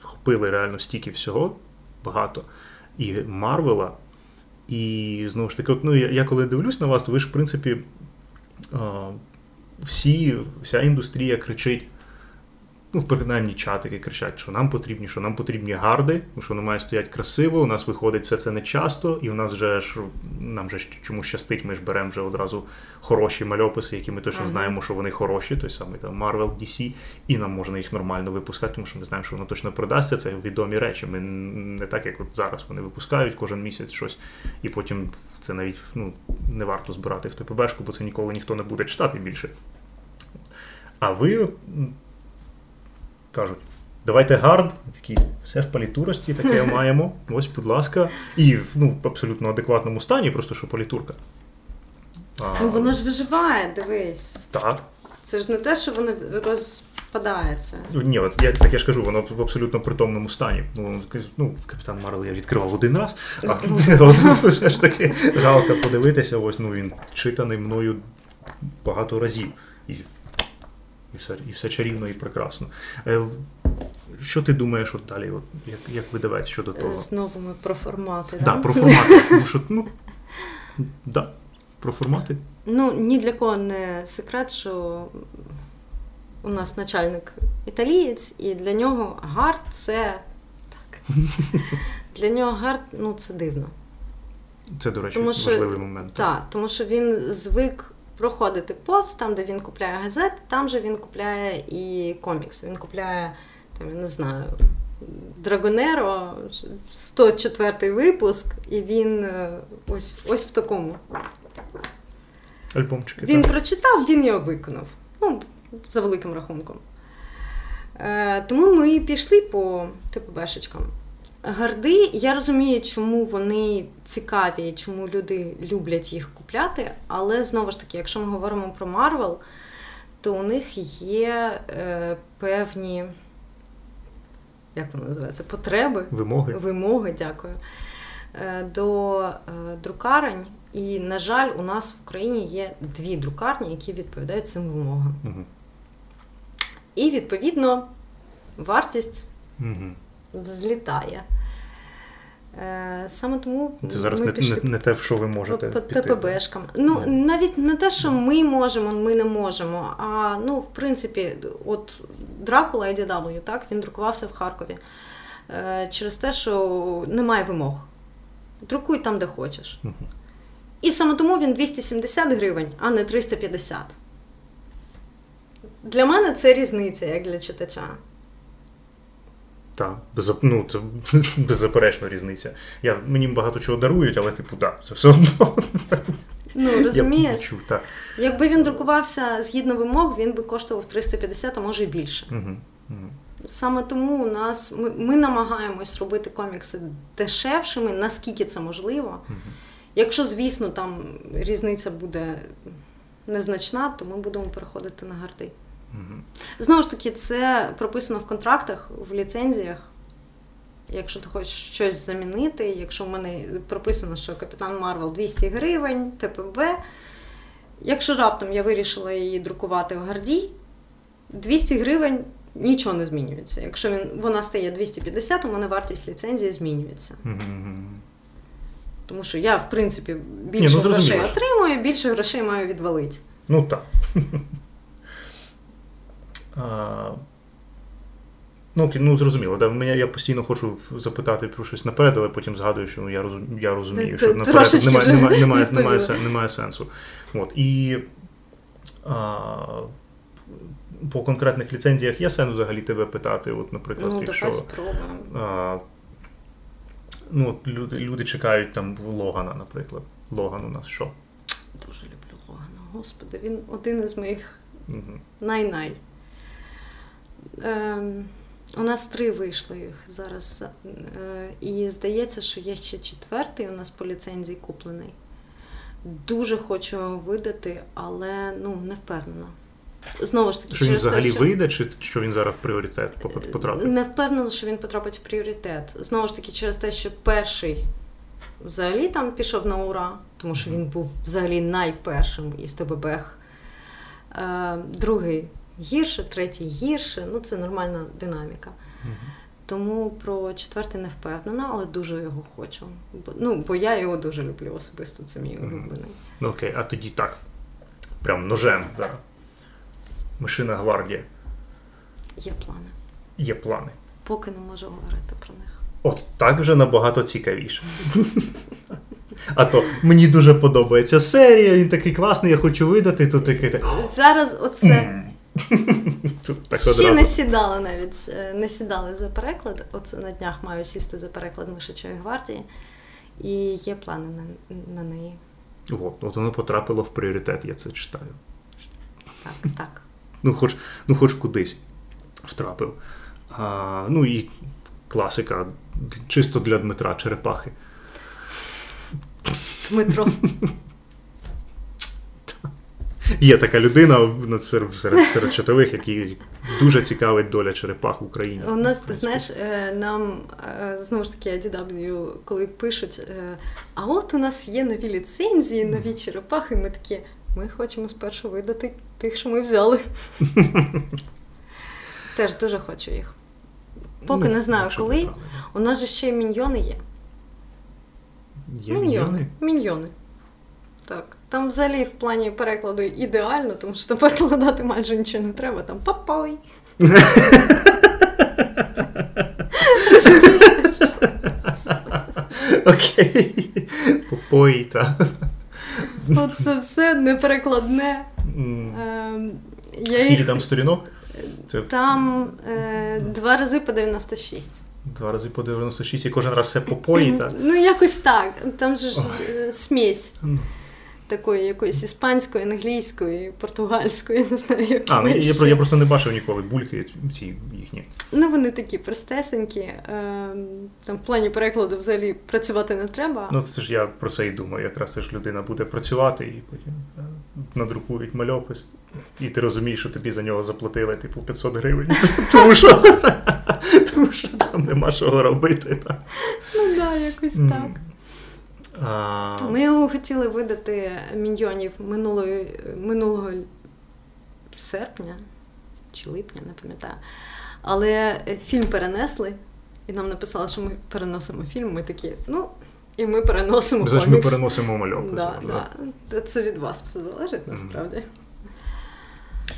S1: вхопили реально стільки всього багато. І Марвела. І знову ж таки, от, ну, я, я коли дивлюсь на вас, то ви ж, в принципі, всі, вся індустрія кричить. Ну, принаймні чатики кричать, що нам потрібні, що нам потрібні гарди, що воно має стояти красиво. У нас виходить все це не часто, і у нас вже ж нам вже чому щастить, ми ж беремо вже одразу хороші мальописи, які ми точно ага. знаємо, що вони хороші, той самий там Marvel, DC, і нам можна їх нормально випускати, тому що ми знаємо, що воно точно продасться. Це відомі речі. Ми не так, як от зараз вони випускають кожен місяць щось, і потім це навіть ну, не варто збирати в ТПБшку, бо це ніколи ніхто не буде читати більше. А ви кажуть, давайте гард, такі все в палітурості, таке маємо. Ось, будь ласка, і в ну, абсолютно адекватному стані, просто що політурка.
S2: А, ну воно ж виживає, дивись.
S1: Так.
S2: Це ж не те, що воно розпадається.
S1: Ні, от я так я ж кажу, воно в абсолютно притомному стані. Ну, ну Капітан Марвел я відкривав один раз, а все ж таки галка подивитися, ось ну він читаний мною багато разів. І і все і все чарівно і прекрасно. Е, що ти думаєш от далі, от, як як видавець щодо того?
S2: Знову ми про формати.
S1: Да, про формати. Тому що, ну, да, про формати.
S2: Ну, ні для кого не секрет, що у нас начальник італієць, і для нього гард це так. Для нього гард ну, це дивно.
S1: Це, до речі, тому, важливий момент.
S2: Так, тому що він звик проходити повз, там, де він купляє газет, там же він купляє і комікс. Він купляє, там, я не знаю, Драгонеро, 104 випуск, і він е, ось ось в такому.
S1: Альбомчики.
S2: Він так. прочитав, він його виконав. Ну, за великим рахунком. Е, Тому ми пішли по TPB шечкам. Hard и, я розумію, чому вони цікаві, чому люди люблять їх купляти. Але знову ж таки, якщо ми говоримо про Марвел, то у них є е, певні, як воно називається, потреби,
S1: вимоги,
S2: вимоги дякую, е, до е, друкарень. І, на жаль, у нас в Україні є дві друкарні, які відповідають цим вимогам. Угу. І, відповідно, вартість. Угу взлітає. Е, саме тому
S1: це зараз ми не, пішли не, не те, в що ви можете
S2: по ТПБшкам. Ну навіть не те, що ми можемо, ми не можемо. А ну, в принципі, от Дракула IDW, так він друкувався в Харкові е, через те, що немає вимог. Друкуй там, де хочеш. Угу. І саме тому він 270 гривень, а не 350. Для мене це різниця, як для читача.
S1: Так, без, ну, це беззаперечна різниця. Я, Мені багато чого дарують, але типу, так, це все одно.
S2: Ну, розумієш, Я так. якби він друкувався згідно вимог, він би коштував 350, а може і більше. Угу, угу. Саме тому у нас ми ми намагаємось робити комікси дешевшими, наскільки це можливо. Угу. Якщо, звісно, там різниця буде незначна, то ми будемо переходити на гарди. Угу. Знову ж таки, це прописано в контрактах, в ліцензіях. Якщо ти хочеш щось замінити, якщо в мене прописано, що Капітан Марвел 200 гривень, TPB. Якщо раптом я вирішила її друкувати в hard і, 200 гривень нічого не змінюється. Якщо він, вона стає 250, у мене вартість ліцензії змінюється. Mm-hmm. Тому що я, в принципі, більше Ні, ну, грошей отримую, більше грошей маю відвалити.
S1: Ну так. Ну, ну зрозуміло, да, мене я постійно хочу запитати про щось наперед, але потім згадую, що ну, я розумію, я розумію, що наперед немає немає, немає, немає, немає сенсу. От. І а, по конкретних ліцензіях є сенс взагалі тебе питати. От, наприклад,
S2: ну,
S1: якщо а, ну, от люди люди чекають там Логана, наприклад. Логан у нас що?
S2: Дуже люблю Логана. Господи, він один із моїх угу. най-най. Е, у нас три вийшли їх зараз. Е, і здається, що є ще четвертий у нас по ліцензії куплений. Дуже хочу видати, але ну, не впевнена. Знову ж таки,
S1: що він взагалі те, що... вийде, чи що він зараз в пріоритет потрапить?
S2: Не впевнена, що він потрапить в пріоритет. Знову ж таки, через те, що перший взагалі там пішов на ура, тому що він був взагалі найпершим із ТББ. Е, другий гірше, третій гірше. Ну, це нормальна динаміка. Угу. Тому про четвертий не впевнена, але дуже його хочу. Бо, ну, бо я його дуже люблю особисто, це мій улюблений.
S1: Ну окей, а тоді так. Прям ножем, да. Мишина гвардія.
S2: Є плани.
S1: Є плани.
S2: Поки не можу говорити про них.
S1: От так вже набагато цікавіше. А то мені дуже подобається серія, він такий класний, я хочу видати, то такий.
S2: Зараз оце
S1: Тут так
S2: ще не сідали навіть, е, не сідали за переклад. От на днях маю сісти за переклад Мишачої гвардії, і є плани на, на неї.
S1: От, от воно потрапило в пріоритет, я це читаю.
S2: Так, так.
S1: Ну, хоч, ну, хоч кудись втрапив. А, ну і класика, чисто для Дмитра Черепахи.
S2: Дмитро.
S1: Є така людина серед, серед, чатових, який дуже цікавить доля черепах в Україні.
S2: У нас, ти знаєш, е, нам е, знову ж таки IDW, коли пишуть, е, а от у нас є нові ліцензії, нові черепахи, ми такі, ми хочемо спершу видати тих, що ми взяли. Теж дуже хочу їх. Поки
S1: Ну,
S2: не знаю коли. У нас же ще міньйони є.
S1: Є міньйони?
S2: Міньйони. Так. Там взагалі в плані перекладу ідеально, тому що перекладати майже нічого не треба. Там папай.
S1: Окей. Попої, та.
S2: Оце все неперекладне. Ем,
S1: Скільки там сторінок?
S2: Там е, два рази по 96.
S1: два рази по 96 і кожен раз все попої, та.
S2: Ну, якось так. Там же ж е, смесь
S1: Ну.
S2: Такої якоїсь іспанської, англійської, португальської, не знаю, як
S1: А, ну я, про- я просто не бачив ніколи бульки ці їхні.
S2: Ну, вони такі простесенькі. Е, там в плані перекладу взагалі працювати не треба.
S1: Ну, це ж я про це і думаю. Якраз це ж людина буде працювати і потім е, надрукують мальопис. І ти розумієш, що тобі за нього заплатили типу 500 гривень. Тому що, тому що там нема чого робити.
S2: Ну да, якось так.
S1: А,
S2: Ми його хотіли видати міньйонів минулої, минулого серпня чи липня, не пам'ятаю. Але фільм перенесли, і нам написали, що ми переносимо фільм. Ми такі, ну, і ми переносимо
S1: Значить, ми переносимо мальопис.
S2: Да,
S1: да.
S2: да. Це від вас все залежить насправді.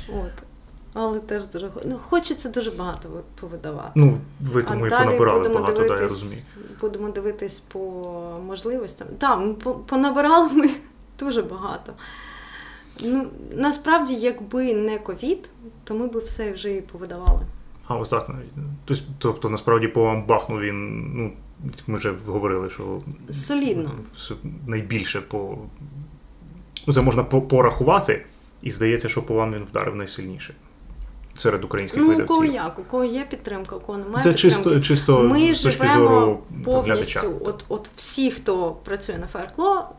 S2: От. Але теж дуже ну, хочеться дуже багато повидавати.
S1: Ну, ви тому
S2: а
S1: і понабирали багато,
S2: дивитись,
S1: да, я розумію.
S2: Будемо дивитись по можливостям. Так, понабирали ми дуже багато. Ну, насправді, якби не ковід, то ми б все вже і повидавали.
S1: А ось так навіть. Тобто, тобто, насправді по вам бахнув він, ну, ми вже говорили, що
S2: Солідно.
S1: найбільше по. Ну, це можна порахувати, і здається, що по вам він вдарив найсильніше серед українських
S2: Ну, у
S1: видавців.
S2: кого як, у кого є підтримка, у кого немає
S1: Це
S2: підтримки.
S1: чисто, чисто
S2: Ми
S1: з точки зору
S2: повністю. От, от всі, хто працює на Фаеркло,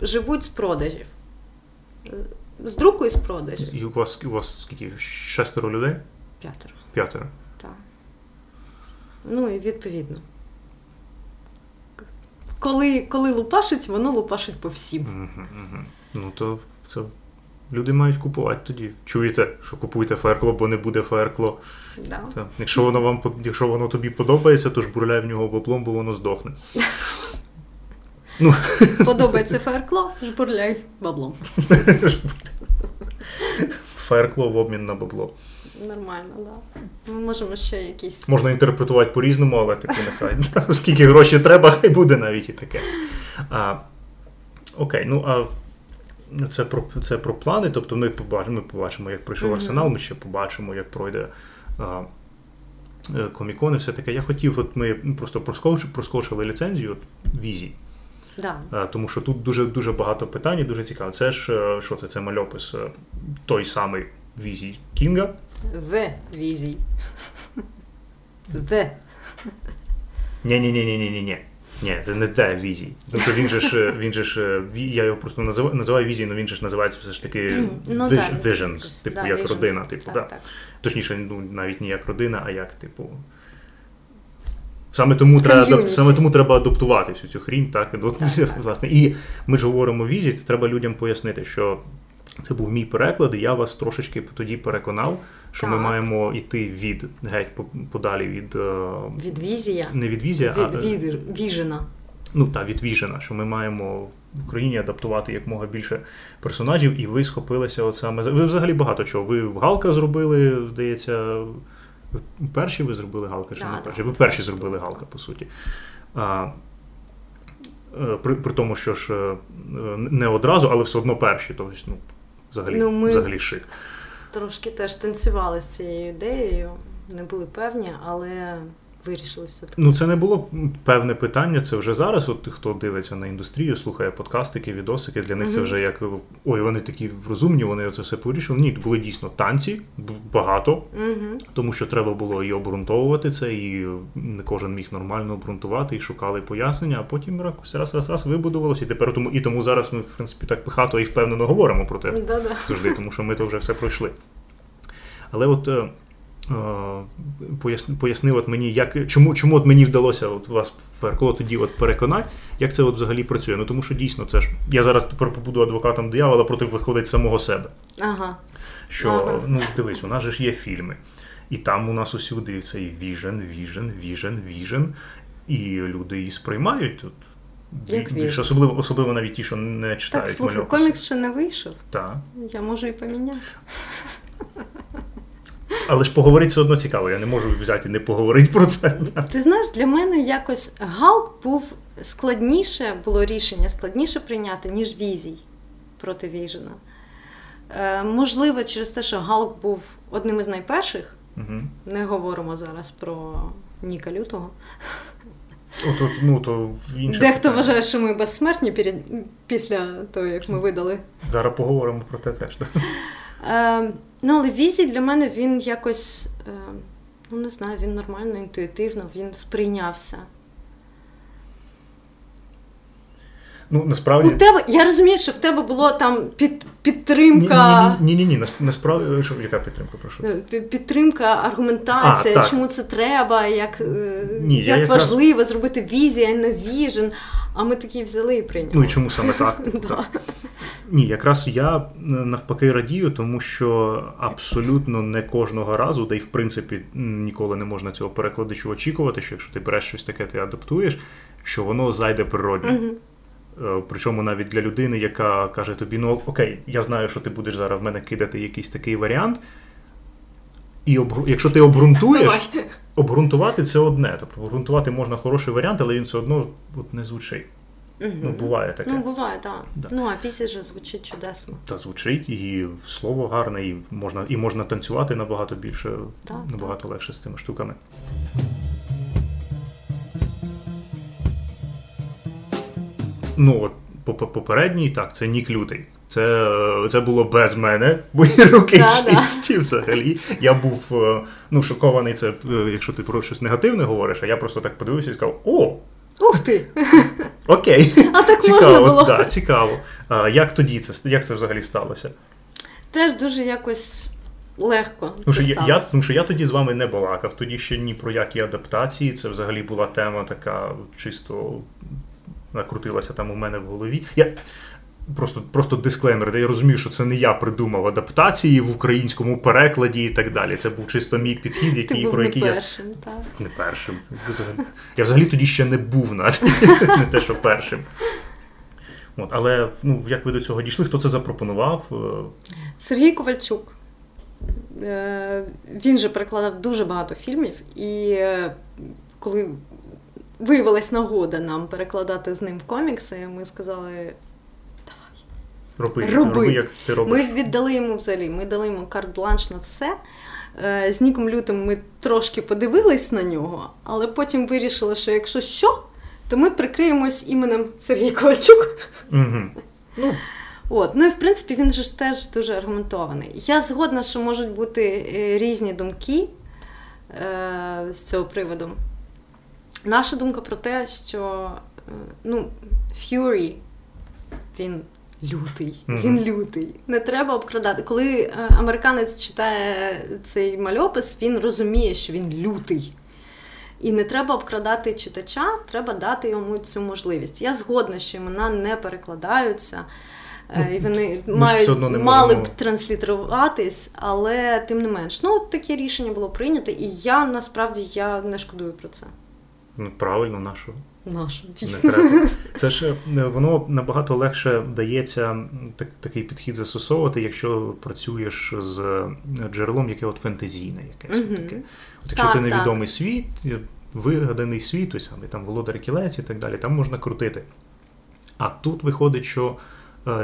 S2: живуть з продажів. З друку і з продажів.
S1: І у вас, у вас скільки? Шестеро людей?
S2: П'ятеро.
S1: П'ятеро.
S2: Так. Ну і відповідно. Коли, коли лупашить, воно лупашить по всім.
S1: Угу, угу. Ну то це люди мають купувати тоді. Чуєте, що купуйте фаеркло, бо не буде фаеркло.
S2: Да.
S1: Якщо воно вам якщо воно тобі подобається, то ж бурляй в нього баблом, бо воно здохне. Ну,
S2: Подобається фаеркло, жбурляй баблом.
S1: фаеркло в обмін на бабло.
S2: Нормально, так. Да. Ми можемо ще якісь.
S1: Можна інтерпретувати по-різному, але типу нехай. Скільки грошей треба, хай буде навіть і таке. А, окей, ну а це про, це про плани. Тобто ми побачимо, ми побачимо, як пройшов
S2: Мгм.
S1: арсенал, ми ще побачимо, як пройде. А, е, Комікон і все таке. Я хотів, от ми ну, просто проскоч- проскочили ліцензію от, візі,
S2: Да.
S1: Е, тому що тут дуже дуже багато питань і дуже цікаво. Це ж е, що це? Це мальопис той самий візій Кінга.
S2: The візій. The.
S1: Ні, ні, це не де візій. Тобто він же ж він же ж я його просто називаю, називаю візій, але він же ж називається все ж таки
S2: Ну,
S1: виж-
S2: так.
S1: Visions, типу,
S2: Да,
S1: як
S2: Visions.
S1: родина, типу,
S2: так,
S1: да.
S2: так.
S1: Точніше, ну навіть не як родина, а як, типу. Саме тому, треба, саме тому треба адаптувати всю цю хрінь, так, ну,
S2: Так, так.
S1: власне. І ми ж говоримо візі, то треба людям пояснити, що це був мій переклад, і я вас трошечки тоді переконав, що ми маємо йти від геть подалі від е,
S2: Від візія.
S1: не від візія,
S2: Від,
S1: а
S2: від, віжена.
S1: ну та від Віжена, що ми маємо в Україні адаптувати якмога більше персонажів, і ви схопилися от саме ви взагалі багато чого. Ви Галка зробили, здається, Перші ви зробили Галка чи
S2: Да,
S1: не
S2: да,
S1: перші? Ви перші зробили Галка, по суті. А, е, при, при тому, що ж е, не одразу, але все одно перші. Тобто, ну, взагалі,
S2: Ну, ми-
S1: взагалі шик.
S2: Трошки теж танцювали з цією ідеєю, не були певні, але вирішили все-таки.
S1: Ну, це не було певне питання. Це вже зараз. От хто дивиться на індустрію, слухає подкастики, відосики. Для них це вже як ой, вони такі розумні, вони це все порішили. Ні, були дійсно танці, багато, тому що треба було і обґрунтовувати це, і не кожен міг нормально обґрунтувати, і шукали пояснення, а потім якось раз, раз, раз вибудувалося. І тепер тому і тому зараз ми, в принципі, так пихато і впевнено говоримо про те завжди, тому що ми то вже все пройшли. Але от е, поясни, поясни от мені, як, чому, чому от мені вдалося от вас Ферколо тоді от переконати, як це от взагалі працює. Ну тому що дійсно це ж. Я зараз тепер побуду адвокатом диявола проти виходить самого себе.
S2: Ага.
S1: Що
S2: Ага.
S1: ну дивись, у нас же ж є фільми, і там у нас усюди цей Vision, Vision, Vision, Vision, і люди її сприймають. От,
S2: Як
S1: більш особливо, особливо навіть ті, що не читають
S2: Так, слухай,
S1: мальописи.
S2: комікс ще не вийшов.
S1: Так.
S2: Я можу і поміняти.
S1: Але ж поговорити все одно цікаво. Я не можу взяти і не поговорити про це.
S2: Ти знаєш, для мене якось Hulk був складніше, було рішення складніше прийняти, ніж візій проти Віжена. Е, можливо, через те, що Галк був одним із найперших.
S1: Угу.
S2: Не говоримо зараз про Ніка Лютого.
S1: От, от, ну, то інше
S2: Дехто
S1: питання.
S2: вважає, що ми безсмертні перед- після того, як ми видали.
S1: Зараз поговоримо про те теж.
S2: Е, ну, але візі для мене він якось, е, ну не знаю, він нормально, інтуїтивно, він сприйнявся.
S1: Ну, насправді.
S2: У тебе, я розумію, що в тебе було там під, підтримка.
S1: Ні, ні, ні, ні, насправді, що, яка підтримка, прошу?
S2: е, Підтримка, аргументація,
S1: А,
S2: чому це треба, як, е,
S1: Ні, я
S2: як
S1: якраз-
S2: важливо зробити візія, а не віжен. А ми такі взяли і прийняли.
S1: Ну і чому саме так? Так. Ні, якраз я е, навпаки радію, тому що абсолютно не кожного разу, да й в принципі ніколи не можна цього перекладачу очікувати, що якщо ти береш щось таке, ти адаптуєш, що воно зайде природньо. Е, Причому навіть для людини, яка каже тобі: ну окей, я знаю, що ти будеш зараз в мене кидати якийсь такий варіант. І обгру... якщо ти обґрунтуєш, обґрунтувати це одне. Тобто обґрунтувати можна хороший варіант, але він все одно от не звучить.
S2: Мгм.
S1: Ну, буває таке.
S2: Ну, буває, так.
S1: Да.
S2: Ну, а візія же звучить чудесно.
S1: Та звучить, і слово гарне, і можна, і можна танцювати набагато більше,
S2: Так,
S1: набагато легше з цими штуками. Ну, от по- по- попередній, так, це Нік Лютий. Це, це було без мене, мої руки
S2: Да, да.
S1: чисті взагалі. Я був е, ну, шокований, це, е, якщо ти про щось негативне говориш, а я просто так подивився і сказав: О,
S2: Ух ти!
S1: окей.
S2: А так
S1: цікаво,
S2: можна було.
S1: Да, цікаво. А, як тоді це як це взагалі сталося?
S2: Теж дуже якось легко.
S1: Тому що, я, я, тому що я тоді з вами не балакав, тоді ще ні про які адаптації. Це взагалі була тема така чисто накрутилася там у мене в голові. Я просто, просто дисклеймер, де я розумію, що це не я придумав адаптації в українському перекладі і так далі. Це був чисто мій підхід,
S2: Ти
S1: який,
S2: був
S1: про
S2: не
S1: який я.
S2: першим, так.
S1: Не першим. Я взагалі тоді ще не був навіть, не те, що першим. От, але ну, як ви до цього дійшли, хто це запропонував? Е,
S2: Сергій Ковальчук. Е, Він же перекладав дуже багато фільмів, і е, коли виявилась нагода нам перекладати з ним комікси, ми сказали,
S1: Роби,
S2: Роби.
S1: роби, як ти робиш.
S2: Ми віддали йому взагалі, ми дали йому карт-бланш на все. Е, З Ніком Лютим ми трошки подивились на нього, але потім вирішили, що якщо що, то ми прикриємось іменем Сергій Ковальчук.
S1: Угу. Ну,
S2: От, ну і в принципі він же ж теж дуже аргументований. Я згодна, що можуть бути е, різні думки е, з цього приводу. Наша думка про те, що е, ну, Fury, він лютий,
S1: Мгм.
S2: він лютий. Не треба обкрадати. Коли е, американець читає цей мальопис, він розуміє, що він лютий. І не треба обкрадати читача, треба дати йому цю можливість. Я згодна, що імена не перекладаються. е, І вони мають, мали б транслітеруватись, але тим не менш, ну таке рішення було прийнято, і я насправді я не шкодую про це.
S1: Ну правильно, нашу.
S2: Нашу, дійсно.
S1: Це ж е, воно набагато легше дається так, такий підхід застосовувати, якщо працюєш з е, джерелом, яке от фентезійне якесь.
S2: Мгм.
S1: Таке. От якщо
S2: Так,
S1: це
S2: так.
S1: невідомий світ, е, вигаданий світ, той самий там володар кілець і так далі, там можна крутити. А тут виходить, що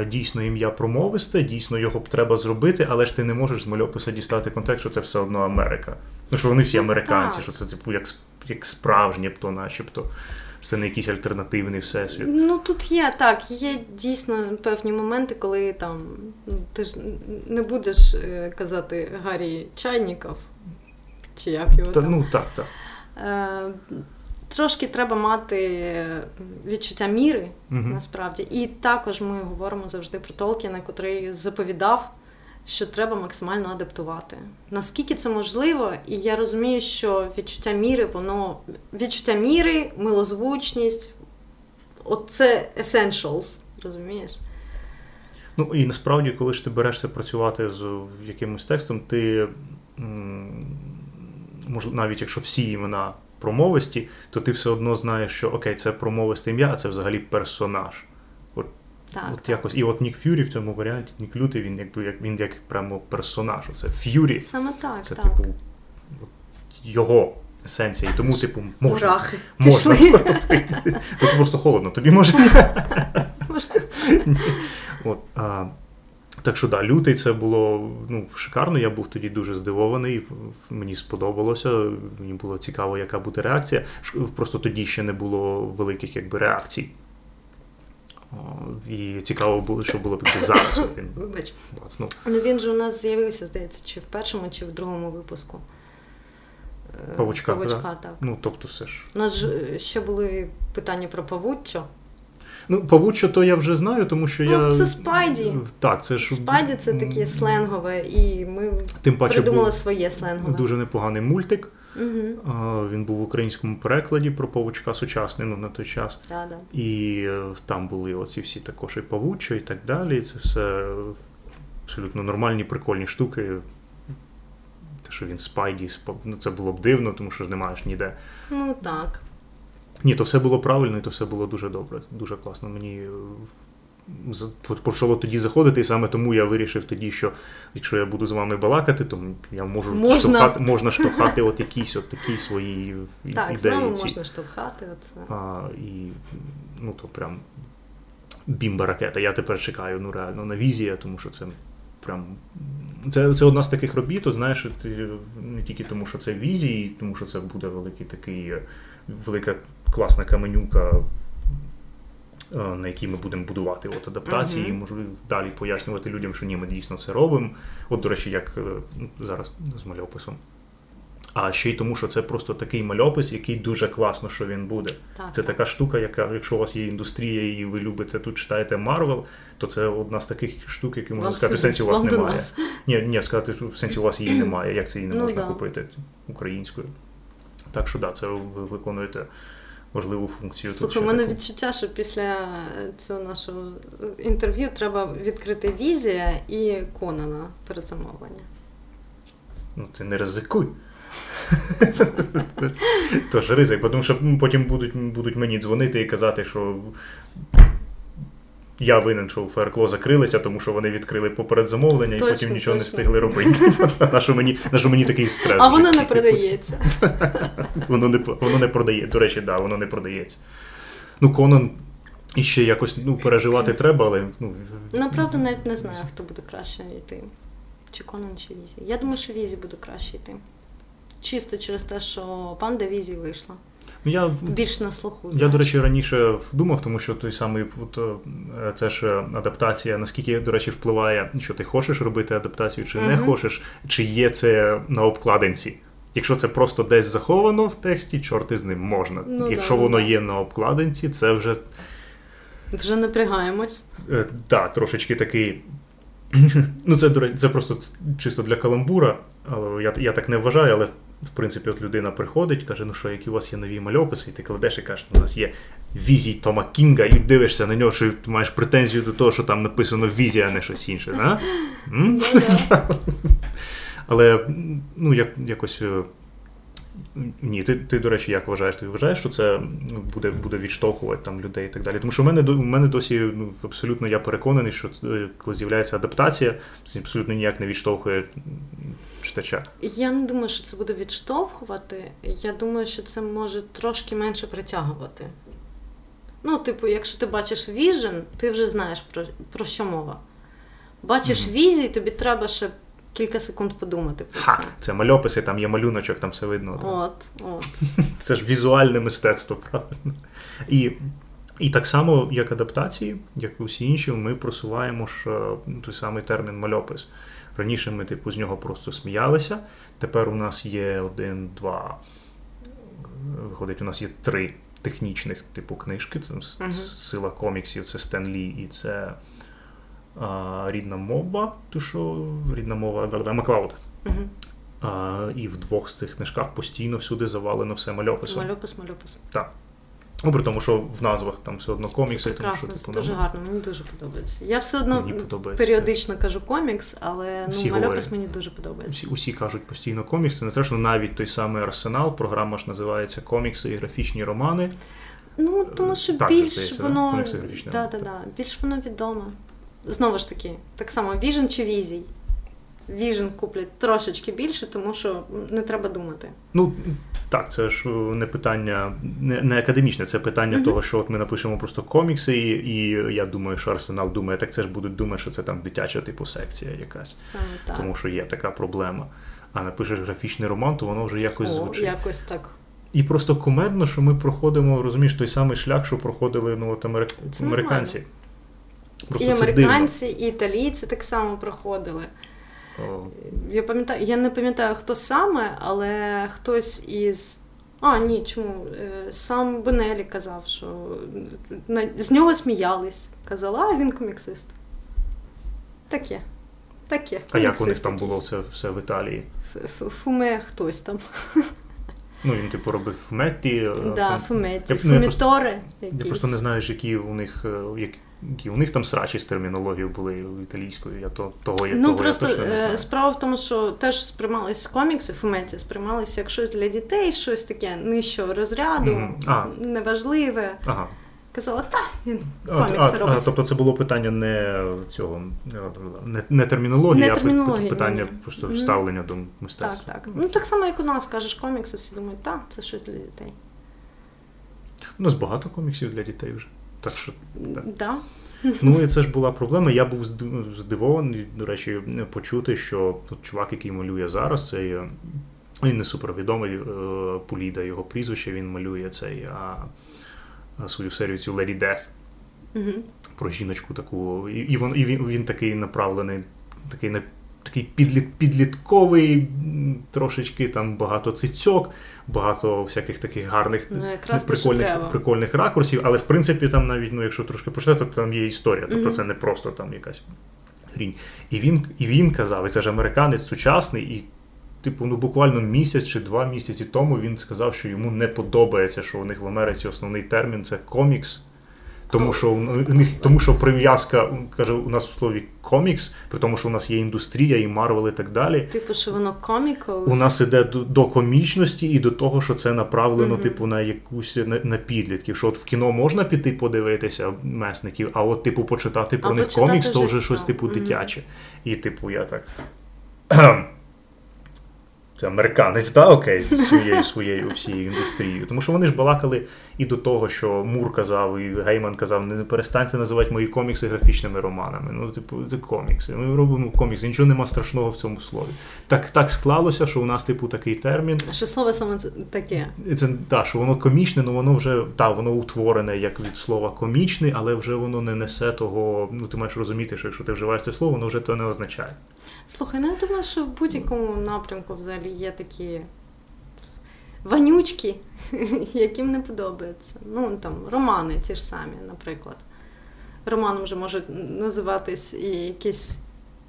S1: дійсно ім'я промовисте, дійсно його б треба зробити, але ж ти не можеш з мальописа дістати контекст, що це все одно Америка. Ну що вони всі
S2: Ну,
S1: американці,
S2: так.
S1: що це типу як, як справжнє то, начебто. Це не якийсь альтернативний всесвіт.
S2: Ну тут є так, є дійсно певні моменти, коли там ну, ти ж не будеш е, казати Гаррі Чайніков, чи як його
S1: Та,
S2: там.
S1: ну так, так.
S2: Е, Трошки треба мати відчуття міри,
S1: Мгм.
S2: насправді. І також ми говоримо завжди про Толкіна, котрий заповідав, що треба максимально адаптувати. Наскільки це можливо, і я розумію, що відчуття міри, воно відчуття міри, милозвучність, от це essentials, розумієш?
S1: Ну і насправді, коли ж ти берешся працювати з якимось текстом, ти м, мож- навіть якщо всі імена промовисті, то ти все одно знаєш, що окей, це промовисте ім'я, а це взагалі персонаж.
S2: Так,
S1: от
S2: так.
S1: якось. І от Нік Ф'юрі в цьому варіанті, Нік Лютий, він якби як він як прямо персонаж. Це Ф'юрі,
S2: Саме так,
S1: це
S2: так.
S1: типу от, його есенція. І тому, типу, можна.
S2: Мурахи.
S1: Можна. Тут просто холодно, тобі може.
S2: Можна.
S1: От, а, так що да, лютий це було ну, шикарно. Я був тоді дуже здивований. Мені сподобалося. Мені було цікаво, яка буде реакція. Просто тоді ще не було великих якби, реакцій. О, І цікаво було, що було б зараз. Він
S2: Вибач.
S1: бацнув.
S2: Ну він же у нас з'явився, здається, чи в першому, чи в другому випуску. Е,
S1: Павучка,
S2: Павучка, так.
S1: Ну, тобто, все ж.
S2: У нас ж е, ще були питання про павуччо.
S1: Ну, павучо, то я вже знаю, тому що
S2: Ну,
S1: я.
S2: це Спайді.
S1: Так, це ж.
S2: Спайді це таке сленгове, і ми
S1: Тим паче
S2: придумали своє сленгове.
S1: дуже непоганий мультик.
S2: Угу.
S1: Він був в українському перекладі про павучка сучасний, ну на той час.
S2: Да, да.
S1: І е, там були оці всі також і павучо, і так далі. Це все абсолютно нормальні, прикольні штуки. Те, що він Спайді, ну, це було б дивно, тому що ж не маєш ніде.
S2: Ну так.
S1: Ні, то все було правильно, і то все було дуже добре, дуже класно. Мені почало тоді заходити, і саме тому я вирішив тоді, що якщо я буду з вами балакати, то я можу
S2: Можна.
S1: штовхати, можна штовхати от якісь от такі свої
S2: Так,
S1: ідеї. ці.
S2: можна штовхати. Оце.
S1: А, і ну то прям бімба ракета. Я тепер чекаю ну реально на візія, тому що це прям. Це, це одна з таких робіт, то знаєш, ти, не тільки тому, що це візії, тому що це буде великий такий, е, велика класна каменюка, е, на якій ми будемо будувати от адаптації, і можу далі пояснювати людям, що ні, ми дійсно це робимо. От, до речі, як е, ну, зараз з мальописом. А ще й тому, що це просто такий мальопис, який дуже класно, що він буде.
S2: Так,
S1: Це
S2: так.
S1: така штука, яка, якщо у вас є індустрія і ви любите тут читаєте Марвел, то це одна з таких штук, які можна
S2: Вам
S1: сказати, в сенсі у вас
S2: вам
S1: немає. Ні, ні, сказати, що в сенсі у вас її немає, як це її не
S2: Ну,
S1: можна
S2: да.
S1: купити українською. Так що да, це ви виконуєте важливу функцію.
S2: Слухай, у мене
S1: таку.
S2: відчуття, що після цього нашого інтерв'ю треба відкрити візія і Конана перед замовлення.
S1: Ну, ти не ризикуй. Тож ризик, тому що потім будуть, будуть мені дзвонити і казати, що я винен, що у ФРКЛО закрилися, тому що вони відкрили поперед замовлення і
S2: Точно,
S1: потім нічого не встигли робити. На що мені, на що мені такий стрес?
S2: А воно не продається.
S1: Воно не, воно не продає. До речі, да, воно не продається. Ну, Конан іще якось ну, переживати треба, але ну,
S2: Направду навіть не знаю, хто буде краще йти. Чи Конан, чи Віжн. Я думаю, що Віжн буде краще йти. Чисто через те, що WandaVision вийшла.
S1: Ну, я
S2: Більш на слуху.
S1: Я, до речі, раніше думав, тому що той самий от, е, це ж е, адаптація, наскільки, до речі, впливає, що ти хочеш робити адаптацію, чи не хочеш, чи є це на обкладинці. Якщо це просто десь заховано в тексті, чорти з ним можна.
S2: Ну
S1: Якщо
S2: да, ну
S1: воно
S2: да.
S1: є на обкладинці, це вже
S2: Вже напрягаємось.
S1: е, да, трошечки такий. ну, це, до речі, це просто чисто для каламбура, але я, я так не вважаю, але в принципі, от людина приходить, каже, ну що, які у вас є нові мальописи, і ти кладеш і кажеш, у нас є візій Тома Кінга, і дивишся на нього, що ти маєш претензію до того, що там написано візія, а не щось інше. Да?
S2: Ну.
S1: Але ну, як, якось е, Ні, ти, ти, до речі, як вважаєш? Ти вважаєш, що це буде буде відштовхувати там людей і так далі? Тому що в мене у мене досі ну, абсолютно я переконаний, що це, коли з'являється адаптація, це абсолютно ніяк не відштовхує читача.
S2: Я не думаю, що це буде відштовхувати. Я думаю, що це може трошки менше притягувати. Ну, типу, якщо ти бачиш віжен, ти вже знаєш про про що мова. Бачиш mm-hmm. візій, тобі треба ще кілька секунд подумати про
S1: Ха,
S2: це.
S1: Це мальописи, там є малюночок, там все видно.
S2: От, от.
S1: Це ж візуальне мистецтво, правильно. І і так само, як адаптації, як і усі інші, ми просуваємо ж е, той самий термін мальопис. Раніше ми, типу, з нього просто сміялися. Тепер у нас є один, два. Виходить, у нас є три технічних типу книжки. Це uh-huh. Сила коміксів, це Стен Лі і це а, рідна мова. То що рідна мова Маклауд. Uh-huh. А, І в двох з цих книжках постійно всюди завалено все мальописом.
S2: Мальопис, мальопис.
S1: Так. Ну, при тому, що в назвах там все одно комікси.
S2: Це прекрасно,
S1: тому, що,
S2: типу, це дуже нам... гарно, мені дуже подобається. Я все одно періодично кажу комікс, але ну, мальопис мені дуже подобається.
S1: Усі, усі кажуть постійно комікс, це не страшно, навіть той самий арсенал, програма ж називається комікси і графічні романи.
S2: Ну, тому що так, більш здається, воно да, да, да, більш воно відоме. Знову ж таки, так само віжен чи візій. Vision куплять трошечки більше, тому що не треба думати.
S1: Ну так, це ж е, не питання, не не академічне, це питання mm-hmm. того, що от ми напишемо просто комікси, і, і я думаю, що Арсенал думає, так це ж будуть думати, що це там дитяча типу секція якась.
S2: Саме так.
S1: Тому що є така проблема. А напишеш графічний роман, то воно вже якось
S2: О,
S1: звучить.
S2: Якось так.
S1: І просто кумедно, що ми проходимо, розумієш, той самий шлях, що проходили ну, от америк... американці.
S2: Просто і американці, і італійці так само проходили. Я пам'ятаю, я не пам'ятаю, хто саме, але хтось із. А, ні, чому? Е, сам Бенелі казав, що з нього сміялись. Казала, а він коміксист. Таке. Таке.
S1: А як у них там було це все в Італії?
S2: Фуме хтось там.
S1: Ну, він типу робив фуметті.
S2: Да, фуметті, фумітори.
S1: Я, я просто не знаю, які у них е, які у них там срачі з термінологією були італійською. Я то того
S2: ну
S1: того
S2: просто
S1: я точно не знаю.
S2: справа в тому, що теж сприймалися комікси, фуметі сприймалися як щось для дітей, щось таке нижчого розряду, mm-hmm. неважливе.
S1: Ага.
S2: Казала, та він комікси робить.
S1: А, тобто це було питання не цього не, не термінології, не термінології, а питання ні. просто mm-hmm. ставлення до мистецтва.
S2: Так, так. Ну так само, як у нас кажеш комікси, всі думають, так, це щось для дітей.
S1: У нас багато коміксів для дітей вже. Так що
S2: так. Да.
S1: Ну і це ж була проблема. Я був здивований, до речі, почути, що тут чувак, який малює зараз, цей він не супервідомий е, Пуліда, його прізвище, він малює цей а, свою серію цю Lady Death
S2: угу.
S1: про жіночку таку. І, і, він, і він, він такий направлений, такий такий підліт, підлітковий, трошечки там багато цицьок, багато всяких таких гарних
S2: ну, якраз
S1: прикольних прикольних ракурсів. Але в принципі там навіть, ну якщо трошки почитати, то там є історія. Тобто mm-hmm. це не просто там якась грінь. І він, і він казав, і це ж американець сучасний, і. Типу, ну буквально місяць чи два місяці тому він сказав, що йому не подобається, що у них в Америці основний термін це комікс. Тому що у них тому, що прив'язка каже, у нас в слові комікс, при тому, що у нас є індустрія, і Марвел, і так далі.
S2: Типу, що воно комікос?
S1: У нас іде до, до комічності і до того, що це направлено, mm-hmm. типу, на якусь на, на підлітків. Що от в кіно можна піти подивитися месників, а от, типу, почитати про а них комікс, то вже щось типу mm-hmm. дитяче. І, типу, я так. Це американець, да, окей, з своєю своєю всією індустрією. Тому що вони ж балакали і до того, що Мур казав, і Гейман казав, не перестаньте називати мої комікси графічними романами. Ну, типу, це комікси. Ми робимо комікси, нічого нема страшного в цьому слові. Так так склалося, що у нас, типу, такий термін.
S2: Що слово саме це таке?
S1: Це так, що воно комічне, але воно вже так, воно утворене як від слова комічний, але вже воно не несе того. Ну, ти маєш розуміти, що якщо ти вживаєш це слово, воно вже то не означає.
S2: Слухай, ну я думаю, що в будь-якому напрямку взагалі є такі ванючки, яким не подобається. Ну, там, романи ті ж самі, наприклад. Романом вже може називатись і якесь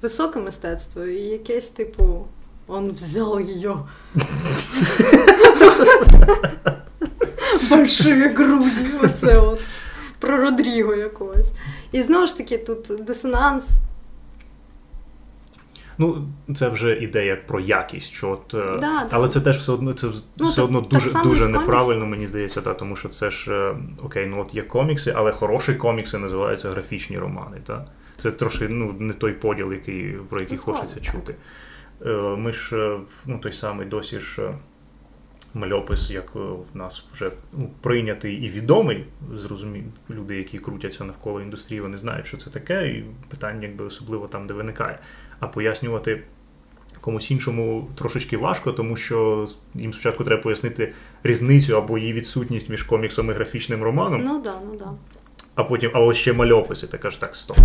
S2: високе мистецтво, і якесь, типу, он взял її. Большие груді. Оце от. Про Родріго якогось. І знову ж таки, тут дисонанс.
S1: Ну, це вже ідея про якість. Що от,
S2: да, да.
S1: Це теж все одно це
S2: Ну,
S1: все
S2: так-
S1: одно дуже, дуже неправильно, мені здається, та, тому що це ж е, окей, ну от є комікси, але хороші комікси називаються графічні романи. Та? Це трошки ну, не той поділ, який, про який
S2: Ну,
S1: хочеться чути. Е, Ми ж е, ну, той самий досі ж. е, Мальопис, як е, в нас вже ну, прийнятий і відомий, зрозумі... люди, які крутяться навколо індустрії, вони знають, що це таке, і питання якби особливо там, де виникає. А пояснювати комусь іншому трошечки важко, тому що їм спочатку треба пояснити різницю або її відсутність між коміксом і графічним романом,
S2: Ну да, ну да.
S1: а потім, а ось ще мальописи. Ти кажеш, так, стоп.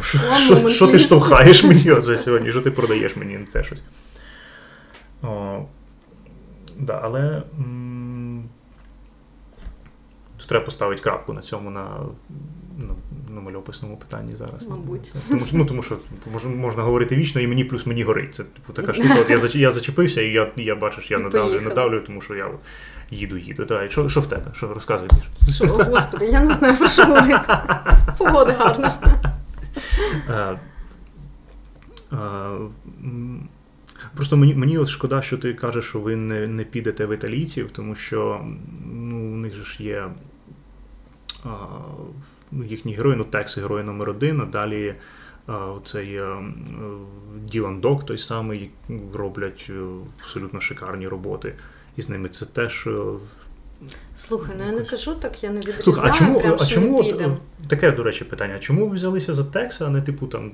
S1: Що, що, ти штовхаєш мені оце сьогодні? Що ти продаєш мені не те щось? О, да, але м, тут треба поставити крапку на цьому на, на, на мальописному питанні зараз.
S2: Мабуть.
S1: Тому, що- ну, тому що можна, говорити вічно, і мені плюс мені горить. Це типу така штука. От я, зач- я зачепився, і я, я бачиш, я надавлю, надавлю, тому що я їду, їду. Давай, що, що в тебе? Що розказуй більше?
S2: Що, господи, я не знаю про що говорити. Погода гарна.
S1: Е, е, Просто мені, мені от шкода, що ти кажеш, що ви не, не підете в італійців, тому що ну, у них же ж є а, ну, їхні герої, ну Текс герой номер один, а далі а, цей е, е, Ділан Док, той самий, роблять е, абсолютно шикарні роботи. І з ними це теж. е,
S2: Слухай, ну я не кажу так, я не відрізаю,
S1: Слухай, а чому,
S2: прям,
S1: а чому
S2: не
S1: е, таке, до речі, питання: чому ви взялися за Текса, а не типу там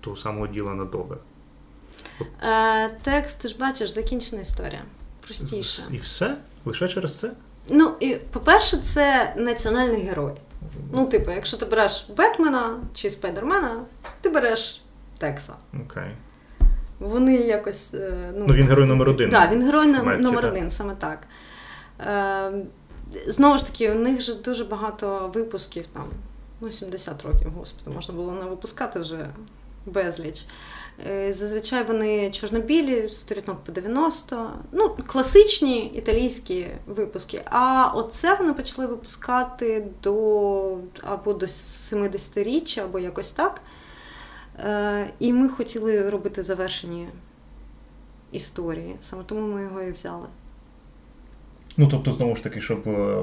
S1: того самого Ділана Дога?
S2: Е, текст, ти ж бачиш, закінчена історія. Простіше.
S1: І все? Лише через це?
S2: Ну, і, по-перше, це національний герой. Ну, типу, якщо ти береш Бетмена чи Спайдермена, ти береш Текса.
S1: Окей.
S2: Вони якось. е, Ну,
S1: Ну, він герой номер один.
S2: Так, він герой
S1: Метки,
S2: номер
S1: так.
S2: один, саме так. Е, знову ж таки, у них же дуже багато випусків там. Ну, 70 років, господи, можна було не випускати вже безліч. Е, Зазвичай вони чорнобілі, сторінок по 90, ну, класичні італійські випуски. А оце вони почали випускати до або до 70-річчя, або якось так. Е, І ми хотіли робити завершені історії. Саме тому ми його і взяли.
S1: Ну, тобто, знову ж таки, щоб е,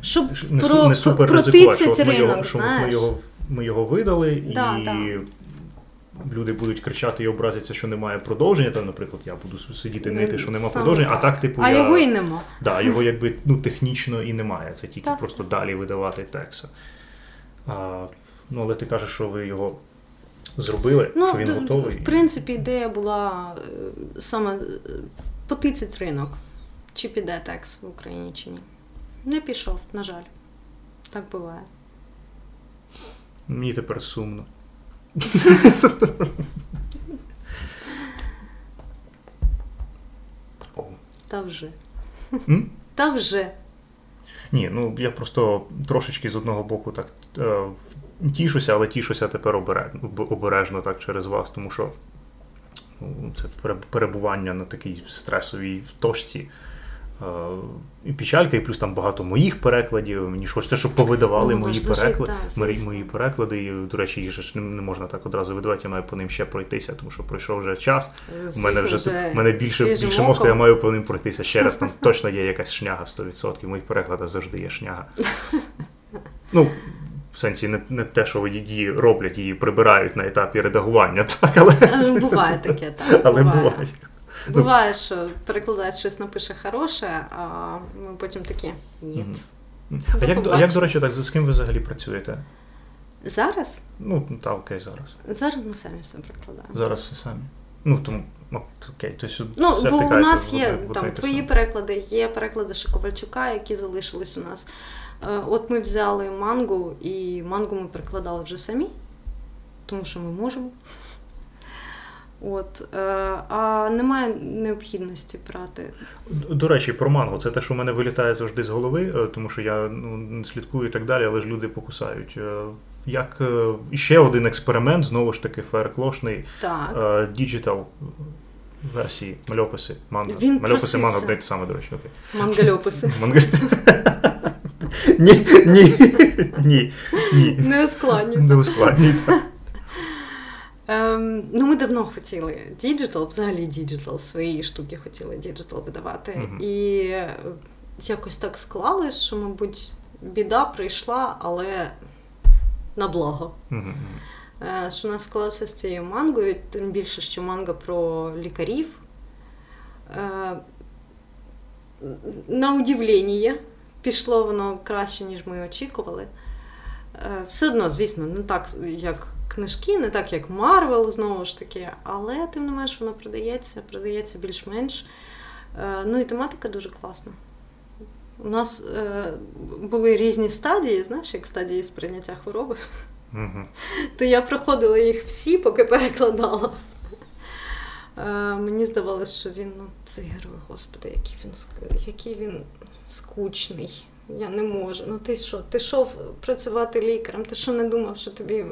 S2: Щоб
S1: не,
S2: про,
S1: не супер
S2: про,
S1: ризикувати, що
S2: протицять
S1: ми його,
S2: ринок,
S1: що ми його, ми його видали,
S2: Да,
S1: і
S2: да.
S1: Люди будуть кричати і образяться, що немає продовження. Там, наприклад, я буду сидіти нити, що немає
S2: Саме
S1: продовження, а
S2: так.
S1: так, типу,
S2: а
S1: я...
S2: його і нема.
S1: Да, його якби ну, технічно і немає. Це тільки
S2: Так.
S1: просто далі видавати текса. А, ну, але ти кажеш, що ви його зробили,
S2: Ну,
S1: що він готовий.
S2: в принципі, ідея була е, саме е, потицять ринок. Чи піде текс в Україні, чи ні. Не пішов, на жаль. Так буває.
S1: Мені тепер сумно.
S2: Та вже.
S1: М?
S2: Та вже.
S1: Ні, ну я просто трошечки з одного боку так е, тішуся, але тішуся тепер обережно, обережно так через вас, тому що ну, це перебування на такій стресовій точці. Е, і печалька, і плюс там багато моїх перекладів. Мені ж хочеться, щоб повидавали
S2: Ну,
S1: мої переклади. мої, мої переклади. І, до речі, їх ж не, можна так одразу видавати, я маю по ним ще пройтися, тому що пройшов вже час. У мене вже, в мене більше, більше мозку, я маю по ним пройтися ще раз. Там точно є якась шняга 100%. В моїх перекладах завжди є шняга. Ну, в сенсі, не, не те, що її роблять, її прибирають на етапі редагування, так, але,
S2: Буває таке, так.
S1: але
S2: буває.
S1: буває.
S2: Буває, що перекладач щось напише хороше, а ми потім такі ні. До
S1: А як, а як, до речі, так, з ким ви взагалі працюєте?
S2: Зараз?
S1: Ну, та окей, зараз.
S2: Зараз ми самі все перекладаємо.
S1: Зараз все самі. Ну, тому, ну, окей, то есть
S2: Ну,
S1: все
S2: бо у нас є
S1: в
S2: там твої
S1: саме.
S2: переклади, є переклади Шиковальчука, які залишились у нас. Е, От ми взяли мангу, і мангу ми перекладали вже самі, тому що ми можемо. От, е, а немає необхідності брати.
S1: До речі, про мангу. Це те, що в мене вилітає завжди з голови, е, тому що я ну, не слідкую і так далі, але ж люди покусають. Е, Як е, ще один експеримент, знову ж таки,
S2: Fireclaw
S1: шний digital версії, мальописи, манга.
S2: Він
S1: Мальописи одне те саме, до речі. Окей.
S2: Мангальописи.
S1: Манга... Ні, ні, ні, ні.
S2: Не ускладнюй.
S1: Не ускладнюй. так.
S2: Ем, ну, ми давно хотіли digital, взагалі digital, свої штуки хотіли digital видавати.
S1: Мгм.
S2: І якось так склалось, що, мабуть, біда прийшла, але на благо.
S1: Мгм.
S2: Е, Що у нас склалося з цією мангою, тим більше, що манга про лікарів. Е, На удивлення, пішло воно краще, ніж ми очікували. Е, Все одно, звісно, не так, як книжки, не так, як Марвел, знову ж таки, але тим не менш воно продається, продається більш-менш. Е, Ну і тематика дуже класна. У нас е, були різні стадії, знаєш, як стадії сприйняття хвороби то я проходила їх всі, поки перекладала. Е, мені здавалося, що він, ну, цей герой, господи, який він, який він скучний. Я не можу. Ну ти що? Ти йшов працювати лікарем, ти що не думав, що тобі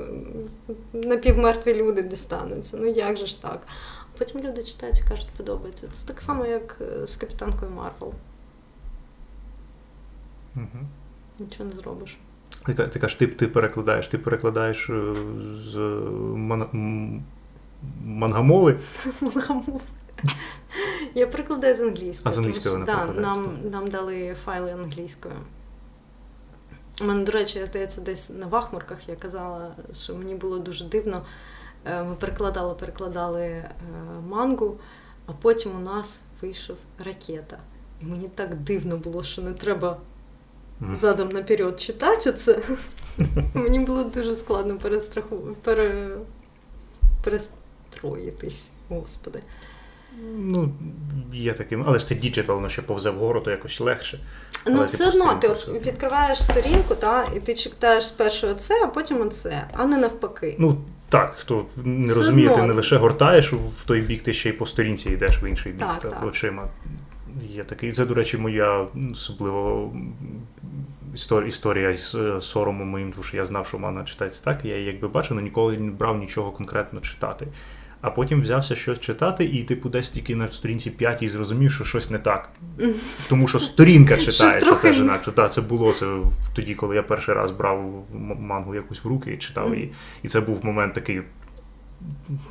S2: напівмертві люди дістануться? Ну як же ж так? Потім люди читають і кажуть, подобається. Це так само, як е, з капітанкою Марвел.
S1: Мгм.
S2: Нічого не зробиш.
S1: Ти, ти кажеш, ти, ти перекладаєш, ти перекладаєш е, з ман, м- мангамови.
S2: Я перекладаю з англійської.
S1: А з
S2: тому
S1: англійської
S2: що,
S1: не
S2: да, нам, нам дали файли англійською. У мене, до речі, здається, десь на вахмурках я казала, що мені було дуже дивно. Е, Ми перекладали, перекладали е, мангу, а потім у нас вийшов ракета. І мені так дивно було, що не треба задом наперед читати оце. Мені було дуже складно перестраху... пере... перестроїтись, господи.
S1: Ну, є таким, але ж це діджитал, воно ще повзе вгору, то якось легше.
S2: Ну,
S1: Але,
S2: все
S1: типу,
S2: одно, ти от відкриваєш сторінку, та, і ти читаєш спершу оце, а потім оце, а не навпаки.
S1: Ну, так, хто не
S2: Все
S1: розуміє, ти не лише гортаєш в той бік, ти ще й по сторінці йдеш в інший бік
S2: Так,
S1: та,
S2: так.
S1: очима. Є такий. Це, до речі, моя особливо історія, історія з е, соромом моїм, тому що я знав, що мана читається так, я її якби бачив, але ніколи не брав нічого конкретно читати. А потім взявся щось читати, і типу десь тільки на сторінці п'ятій зрозумів, що щось не так. Тому що сторінка читається теж інакше. Та, це було це тоді, коли я перший раз брав мангу якусь в руки і читав її. І це був момент такий.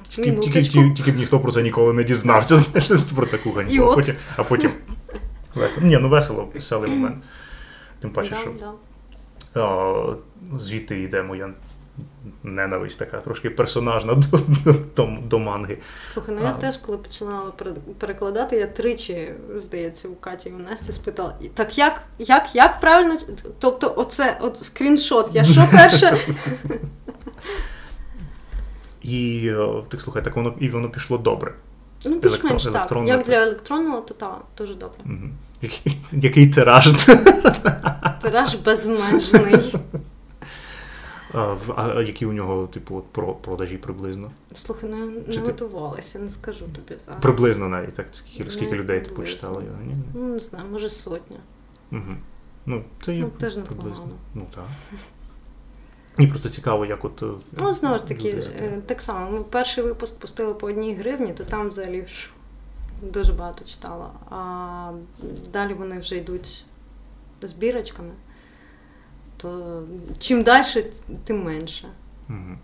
S1: Тільки, тільки, тільки, тільки б ніхто про це ніколи не дізнався, знаєш, про таку ганьбу. А потім, а потім весело. Ні, ну весело, веселий момент. Тим паче, що звідти йде моя ненависть така, трошки персонажна до, до, до, манги.
S2: Слухай, ну я
S1: А.
S2: теж, коли починала перекладати, я тричі, здається, у Каті і у Насті спитала: так як, як, як правильно? Тобто, оце от скріншот, я що перше?
S1: І е, так слухай, так воно і воно пішло добре.
S2: Ну, більш-менш так. Як для електронного, то так, дуже добре.
S1: Який, який тираж.
S2: Тираж безмежний.
S1: А, в- а які у нього, типу, от, про- продажі приблизно?
S2: Слухай, ну я не
S1: ти-
S2: готувалася, не скажу тобі зараз.
S1: Приблизно навіть так, скільки, скільки людей ти почитала його? Ні?
S2: Ну, не знаю, може сотня.
S1: Угу. Ну, це є
S2: Ну, теж
S1: приблизно. Ну так. Мені просто цікаво, як от. е,
S2: Ну, знову ж таки, е, так само. Ми перший випуск пустили по одній гривні, то там взагалі дуже багато читала. А далі вони вже йдуть збірочками. То чим далі, тим менше.
S1: Мгм.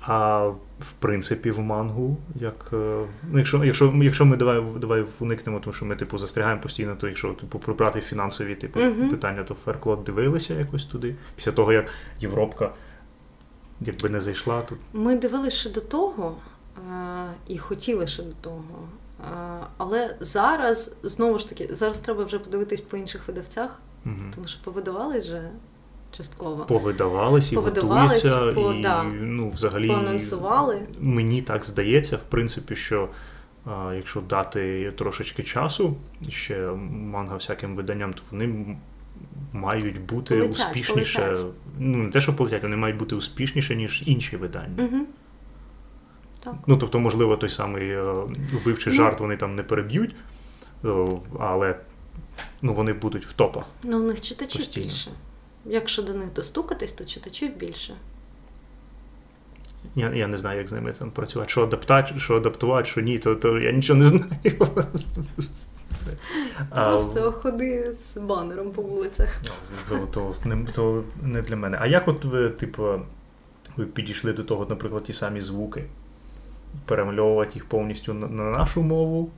S1: А в принципі, в мангу, як. е, Ну, якщо, якщо, якщо ми давай, давай уникнемо, тому що ми типу застрягаємо постійно, то якщо типу прибрати фінансові типу,
S2: Мгм.
S1: питання, то Ферклот дивилися якось туди. Після того, як Європка якби не зайшла, то
S2: Ми дивилися ще до того е, і хотіли ще до того. Е, але зараз, знову ж таки, зараз треба вже подивитись по інших видавцях,
S1: мгм.
S2: тому що повидавались вже частково.
S1: повидавались і
S2: Повидавались,
S1: готуються,
S2: по-
S1: і
S2: да.
S1: ну, взагалі
S2: Поанонсували.
S1: мені так здається, в принципі, що а, якщо дати трошечки часу ще манга всяким виданням, то вони мають бути
S2: Полетять,
S1: успішніше.
S2: полетять.
S1: Ну, не те, що полетять, вони мають бути успішніше, ніж інші видання.
S2: Угу. Так.
S1: Ну, тобто, можливо, той самий е, вбивчий
S2: Ну.
S1: жарт вони там не переб'ють, але ну, вони будуть в топах.
S2: Ну, у них читачів
S1: Постійно.
S2: більше. Якщо до них достукатись, то читачів більше.
S1: Я, я не знаю, як з ними там працювати, що адаптувати, що адаптувати, що ні, то, то я нічого не знаю.
S2: Просто ходи з банером по вулицях.
S1: то, то, не, то не для мене. А як от ви, типу, ви підійшли до того, наприклад, ті самі звуки, перемальовувати їх повністю на нашу мову,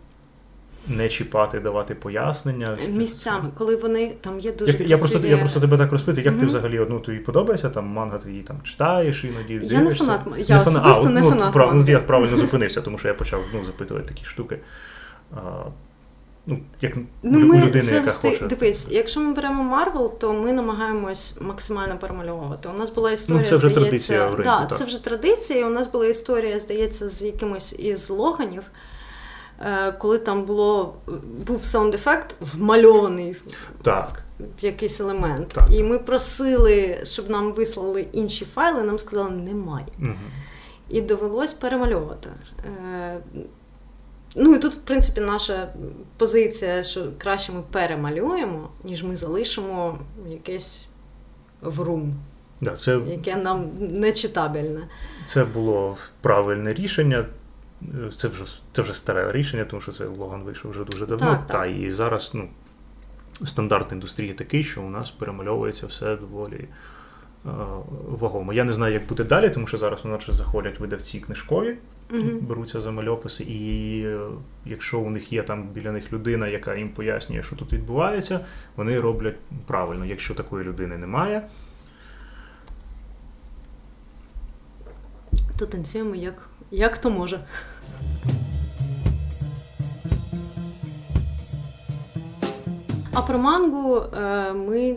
S1: не чіпати, давати пояснення.
S2: Місцями, коли вони там є дуже
S1: Як,
S2: красиві...
S1: Я просто я просто тебе так розпитую, як
S2: Мгм.
S1: ти взагалі одну тобі подобається там манга, ти її там читаєш іноді.
S2: Я не фанат, я особисто
S1: от,
S2: не
S1: ну,
S2: фанат
S1: прав, ну, я правильно зупинився, тому що я почав ну, запитувати такі штуки. А, ну, як
S2: Ну, ми
S1: людини, яка хоче.
S2: дивись, якщо ми беремо Марвел, то ми намагаємось максимально перемальовувати. У нас була історія,
S1: Ну, це вже
S2: здається,
S1: традиція в ринку,
S2: да,
S1: так.
S2: це вже традиція. і У нас була історія, здається, з якимось із логанів. Е, Коли там було був sound effect вмальований
S1: Так.
S2: в якийсь елемент,
S1: Так.
S2: і ми просили, щоб нам вислали інші файли. Нам сказали, немає.
S1: Угу.
S2: І довелось перемальовувати. Е, Ну і тут, в принципі, наша позиція, що краще ми перемалюємо, ніж ми залишимо якесь врум,
S1: Да, це,
S2: яке нам не читабельне.
S1: це було правильне рішення. Це вже, це вже старе рішення, тому що цей Логан вийшов вже дуже давно.
S2: Так,
S1: Та, і зараз ну, стандарт індустрії такий, що у нас перемальовується все доволі е, вагомо. Я не знаю, як буде далі, тому що зараз у нас заходять видавці книжкові,
S2: Мгм.
S1: беруться за мальописи, і е, якщо у них є там біля них людина, яка їм пояснює, що тут відбувається, вони роблять правильно. Якщо такої людини немає,
S2: То танцюємо як, як хто може. А про мангу е, ми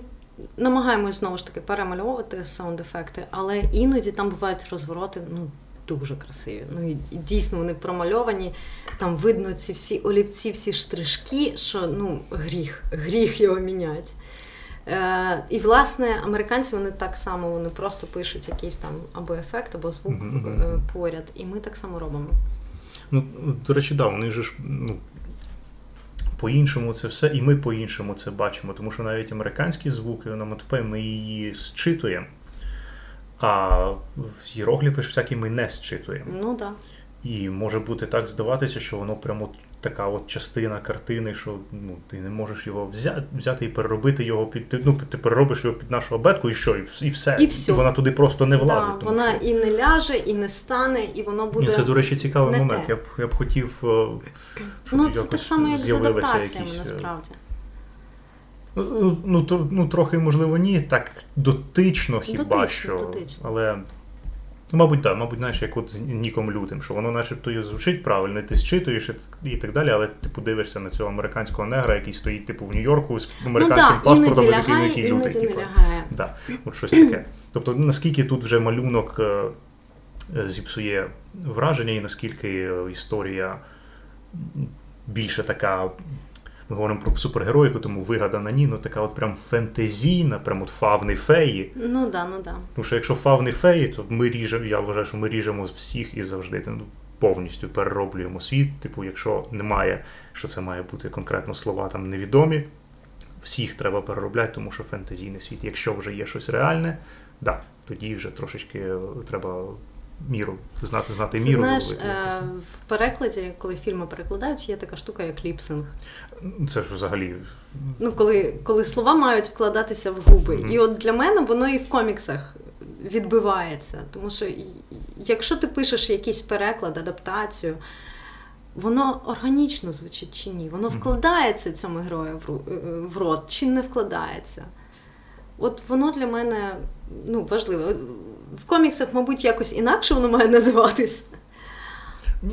S2: намагаємось знову ж таки перемальовувати саунд-ефекти, але іноді там бувають розвороти ну, дуже красиві. Ну і дійсно вони промальовані. Там видно ці всі олівці, всі штришки, що ну, гріх, гріх його міняти. Е, і, власне, американці вони так само вони просто пишуть якийсь там або ефект, або звук е, поряд. І ми так само робимо.
S1: Ну, до речі, да, вони ж ну, по-іншому це все, і ми по-іншому це бачимо, тому що навіть американські звуки на мотопе ми її зчитуємо, а іерогліфи ж всякі ми не зчитуємо.
S2: Ну так.
S1: І може бути так здаватися, що воно прямо така от частина картини, що ну, ти не можеш його взяти, взяти і переробити його під. ти- Ну, ти переробиш його під нашу абетку, і що, і, і все.
S2: І все.
S1: вона туди просто не влазить.
S2: Да,
S1: тому
S2: вона
S1: що-
S2: і не ляже, і не стане, і воно буде.
S1: Ні, це, до речі, цікавий
S2: не
S1: момент.
S2: те.
S1: Я б, я б хотів. е, щоб
S2: Ну, це так само, як з адаптаціями,
S1: якісь, е,
S2: насправді.
S1: Ну, ну, то, ну, трохи, можливо, ні, так дотично хіба
S2: Дотично,
S1: що.
S2: дотично.
S1: Але. Ну, мабуть, так, мабуть, знаєш, як от з Ніком Лютим, що воно начебто і звучить правильно, і ти зчитуєш і так- далі, але ти подивишся на цього американського негра, який стоїть, типу, в Нью-Йорку з американським
S2: ну, да,
S1: паспортом, і такий, ну,
S2: лягає,
S1: який лютий, типу. Да, от щось таке. Тобто, наскільки тут вже малюнок е, е, зіпсує враження, і наскільки е, історія більше така. Ми говоримо про супергероїку, тому вигадана ні, ну така от прям фентезійна, прям от фавни феї.
S2: Ну да, ну да.
S1: Тому що якщо фавни феї, то ми ріжемо, я вважаю, що ми ріжемо з всіх і завжди ну, повністю перероблюємо світ. Типу, якщо немає, що це має бути конкретно слова там невідомі, всіх треба переробляти, тому що фентезійний світ. Якщо вже є щось реальне, да, тоді вже трошечки е, треба міру, знати, знати
S2: Це,
S1: міру.
S2: знаєш, е, в перекладі, коли фільми перекладають, є така штука, як ліпсинг.
S1: Це ж взагалі
S2: Ну, коли, коли слова мають вкладатися в губи.
S1: Мгм.
S2: І от для мене воно і в коміксах відбивається. Тому що якщо ти пишеш якийсь переклад, адаптацію, воно органічно звучить чи ні? Воно вкладається цьому герою е, в рот, чи не вкладається. От воно для мене ну, важливо. В коміксах, мабуть, якось інакше воно має називатись.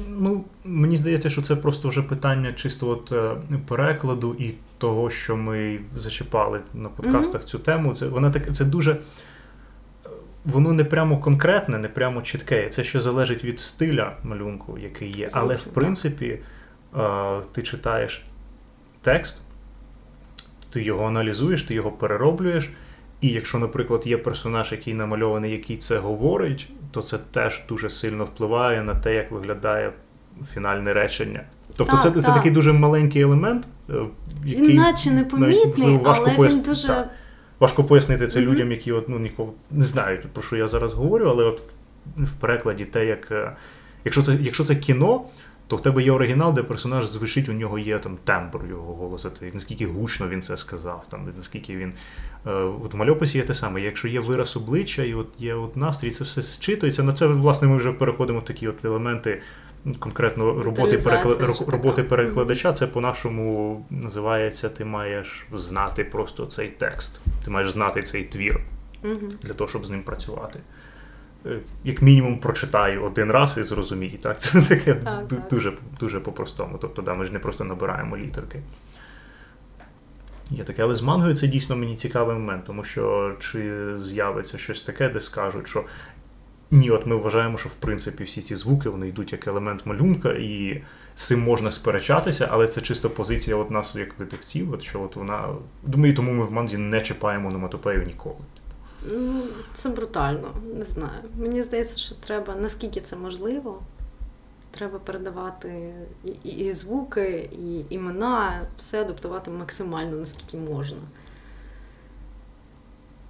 S1: Ну, мені здається, що це просто вже питання чисто от е, перекладу і того, що ми зачіпали на подкастах цю тему. Це вона так, це дуже. е, Воно не прямо конкретне, не прямо чітке. Це ще залежить від стиля малюнку, який є. Але в принципі, е, ти читаєш текст, ти його аналізуєш, ти його перероблюєш. І якщо, наприклад, є персонаж, який намальований, який це говорить, то це теж дуже сильно впливає на те, як виглядає фінальне речення. Тобто,
S2: Так,
S1: це, це такий дуже маленький елемент, е, який
S2: Він наче
S1: навіть,
S2: непомітний,
S1: можливо, важко
S2: але він
S1: пояснити.
S2: дуже.
S1: Так. Важко пояснити це
S2: Мгм.
S1: людям, які от, ну, ніколи не знають, про що я зараз говорю, але от в перекладі те, як. е, Якщо це, якщо це кіно, то в тебе є оригінал, де персонаж звучить, у нього є там тембр його голосу, наскільки гучно він це сказав, там, наскільки він. Е, от в мальописі є те саме. Якщо є вираз обличчя і от є от настрій, це все зчитується. На це, власне, ми вже переходимо в такі от елементи конкретно роботи переклад... роботи перекладача. Це по-нашому називається: ти маєш знати просто цей текст, ти маєш знати цей твір для того, щоб з ним працювати. Е, як мінімум прочитаю один раз і зрозумію. Так? Це таке так, так. дуже дуже по-простому. Тобто, да, ми ж не просто набираємо літерки. Є таке, але з мангою це дійсно мені цікавий момент, тому що чи з'явиться щось таке, де скажуть, що ні, от ми вважаємо, що в принципі всі ці звуки вони йдуть як елемент малюнка, і з цим можна сперечатися, але це чисто позиція от нас як видавців, от що от вона. Думаю, тому ми в манзі не чіпаємо номатопею ніколи.
S2: Ну, це брутально, не знаю. Мені здається, що треба, наскільки це можливо, треба передавати і, і, і звуки, і імена, все адаптувати максимально, наскільки можна.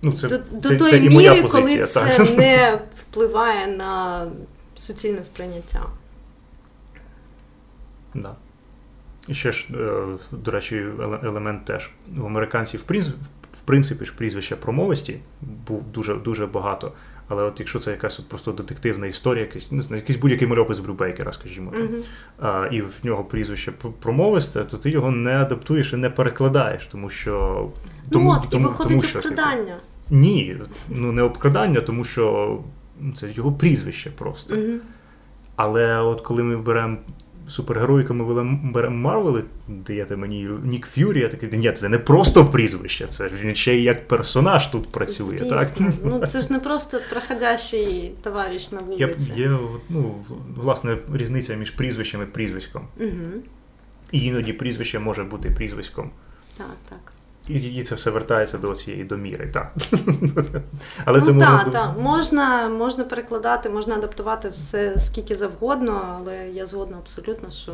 S1: Ну, це, До, це, до тої це і моя міри, позиція,
S2: коли так. це не впливає на суцільне сприйняття.
S1: Да. І ще ж, е, до речі, елемент теж. У американців в принципі ж прізвища промовисті був дуже дуже багато. Але от якщо це якась от просто детективна історія, якийсь не знаю, якийсь будь-який мальопис Брюбейкера, скажімо, mm-hmm. а, і в нього прізвище промовисте, то ти його не адаптуєш і не перекладаєш, тому що
S2: ну тому, от, тому, і виходить тому, що, обкрадання. Типу,
S1: ні, ну не обкрадання, тому що це його прізвище просто. Mm-hmm. Але от коли ми беремо супергероїками Марвели, даєте мені Нік Ф'юрі, я такий, ні, це не просто прізвище, це він ще й як персонаж тут працює.
S2: Звісно.
S1: так?
S2: Ну Це ж не просто проходящий товариш на вулиці.
S1: Є, є ну, власне різниця між прізвищем і прізвиськом.
S2: Угу.
S1: І іноді прізвище може бути прізвиськом.
S2: Так, так.
S1: І це все вертається до цієї доміри, так. Але
S2: це ну, можна... Так, так. Можна, можна перекладати, можна адаптувати все скільки завгодно, але я згодна абсолютно, що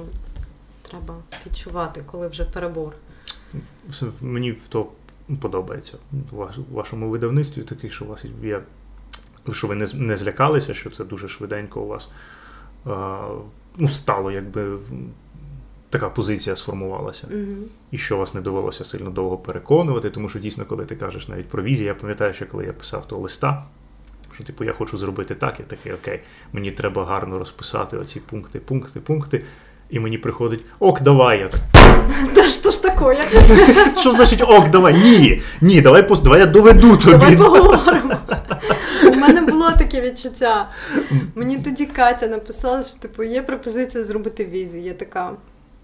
S2: треба відчувати, коли вже перебор.
S1: Мені то подобається у вашому видавництві такий, що у вас є. Що ви не не злякалися, що це дуже швиденько у вас ну, стало якби така позиція сформувалася.
S2: mm
S1: І що вас не довелося сильно довго переконувати, тому що дійсно, коли ти кажеш навіть про візію, я пам'ятаю, що коли я писав того листа, що типу я хочу зробити так, я такий окей, мені треба гарно розписати оці пункти, пункти, пункти. І мені приходить ок, давай я так.
S2: Та що ж таке?
S1: Що значить ок, давай? Ні, ні, давай давай я доведу тобі.
S2: Давай поговоримо. У мене було таке відчуття. Мені тоді Катя написала, що типу є пропозиція зробити візію. Я така.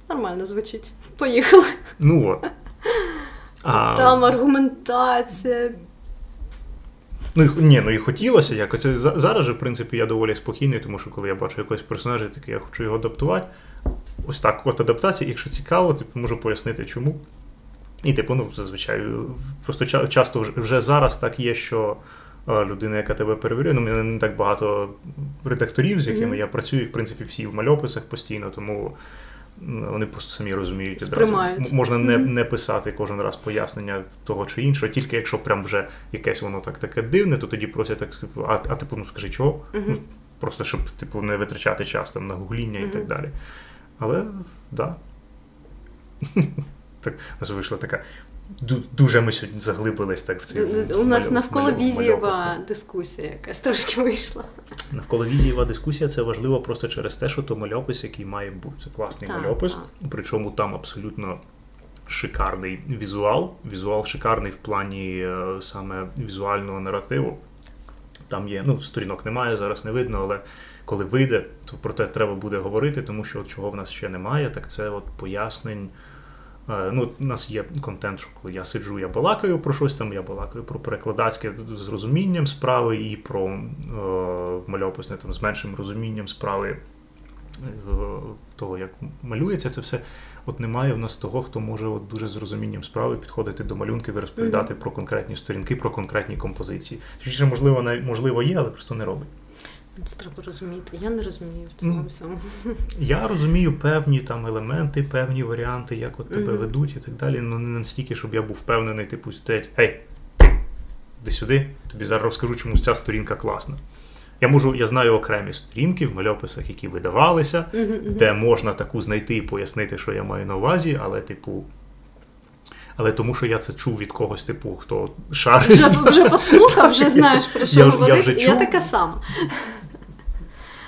S2: Нормально звучить. Поїхали.
S1: Ну от.
S2: А... Там аргументація.
S1: Ну ні, ну і хотілося якось. Зараз же, в принципі, я доволі спокійний, тому що коли я бачу якогось персонажа, такий я хочу його адаптувати. Ось так, от адаптація, якщо цікаво, типу, можу пояснити, чому. І, типу, ну, зазвичай, просто часто вже зараз так є, що людина, яка тебе перевірює, ну, мене не так багато редакторів, з якими mm-hmm. я працюю, в принципі, всі в мальописах постійно, тому вони просто самі розуміють одразу. Можна не не писати кожен раз пояснення того чи іншого, тільки якщо прям вже якесь воно так таке дивне, то тоді просять так а, а типу, ну скажи чого?
S2: Ну,
S1: Просто щоб типу не витрачати час там на гугління і так далі. Але да. Так, у нас вийшла така Дуже ми сьогодні заглибились так в цей
S2: У нас навколо візієва дискусія, якась трошки вийшла.
S1: Навколо візієва дискусія це важливо просто через те, що то мальопис, який має бути. Це класний так, мальопис, так. причому там абсолютно шикарний візуал. Візуал шикарний в плані е, саме візуального наративу. Там є, ну, сторінок немає, зараз не видно, але коли вийде, то про те треба буде говорити, тому що от чого в нас ще немає, так це от пояснень. Е, ну, У нас є контент, що коли я сиджу, я балакаю про щось там, я балакаю про перекладацьке з розумінням справи і про е, мальописне там з меншим розумінням справи е, того, як малюється це все. От немає в нас того, хто може от дуже з розумінням справи підходити до малюнків і розповідати mm-hmm. про конкретні сторінки, про конкретні композиції. Точніше, можливо, можливо, є, але просто не робить.
S2: Це треба розуміти. Я не розумію в цьому ну, всьому.
S1: Я розумію певні там елементи, певні варіанти, як от тебе mm-hmm. ведуть і так далі. Ну не настільки, щоб я був впевнений, типу, стоять, гей, ти, сюди, тобі зараз розкажу, чому ця сторінка класна. Я можу, я знаю окремі сторінки в мальописах, які видавалися, де можна таку знайти і пояснити, що я маю на увазі, але, типу. Але тому, що я це чув від когось, типу, хто шарить.
S2: Вже, вже послухав, вже знаєш про що
S1: Я- я
S2: говорити.
S1: вже
S2: Я, така сама.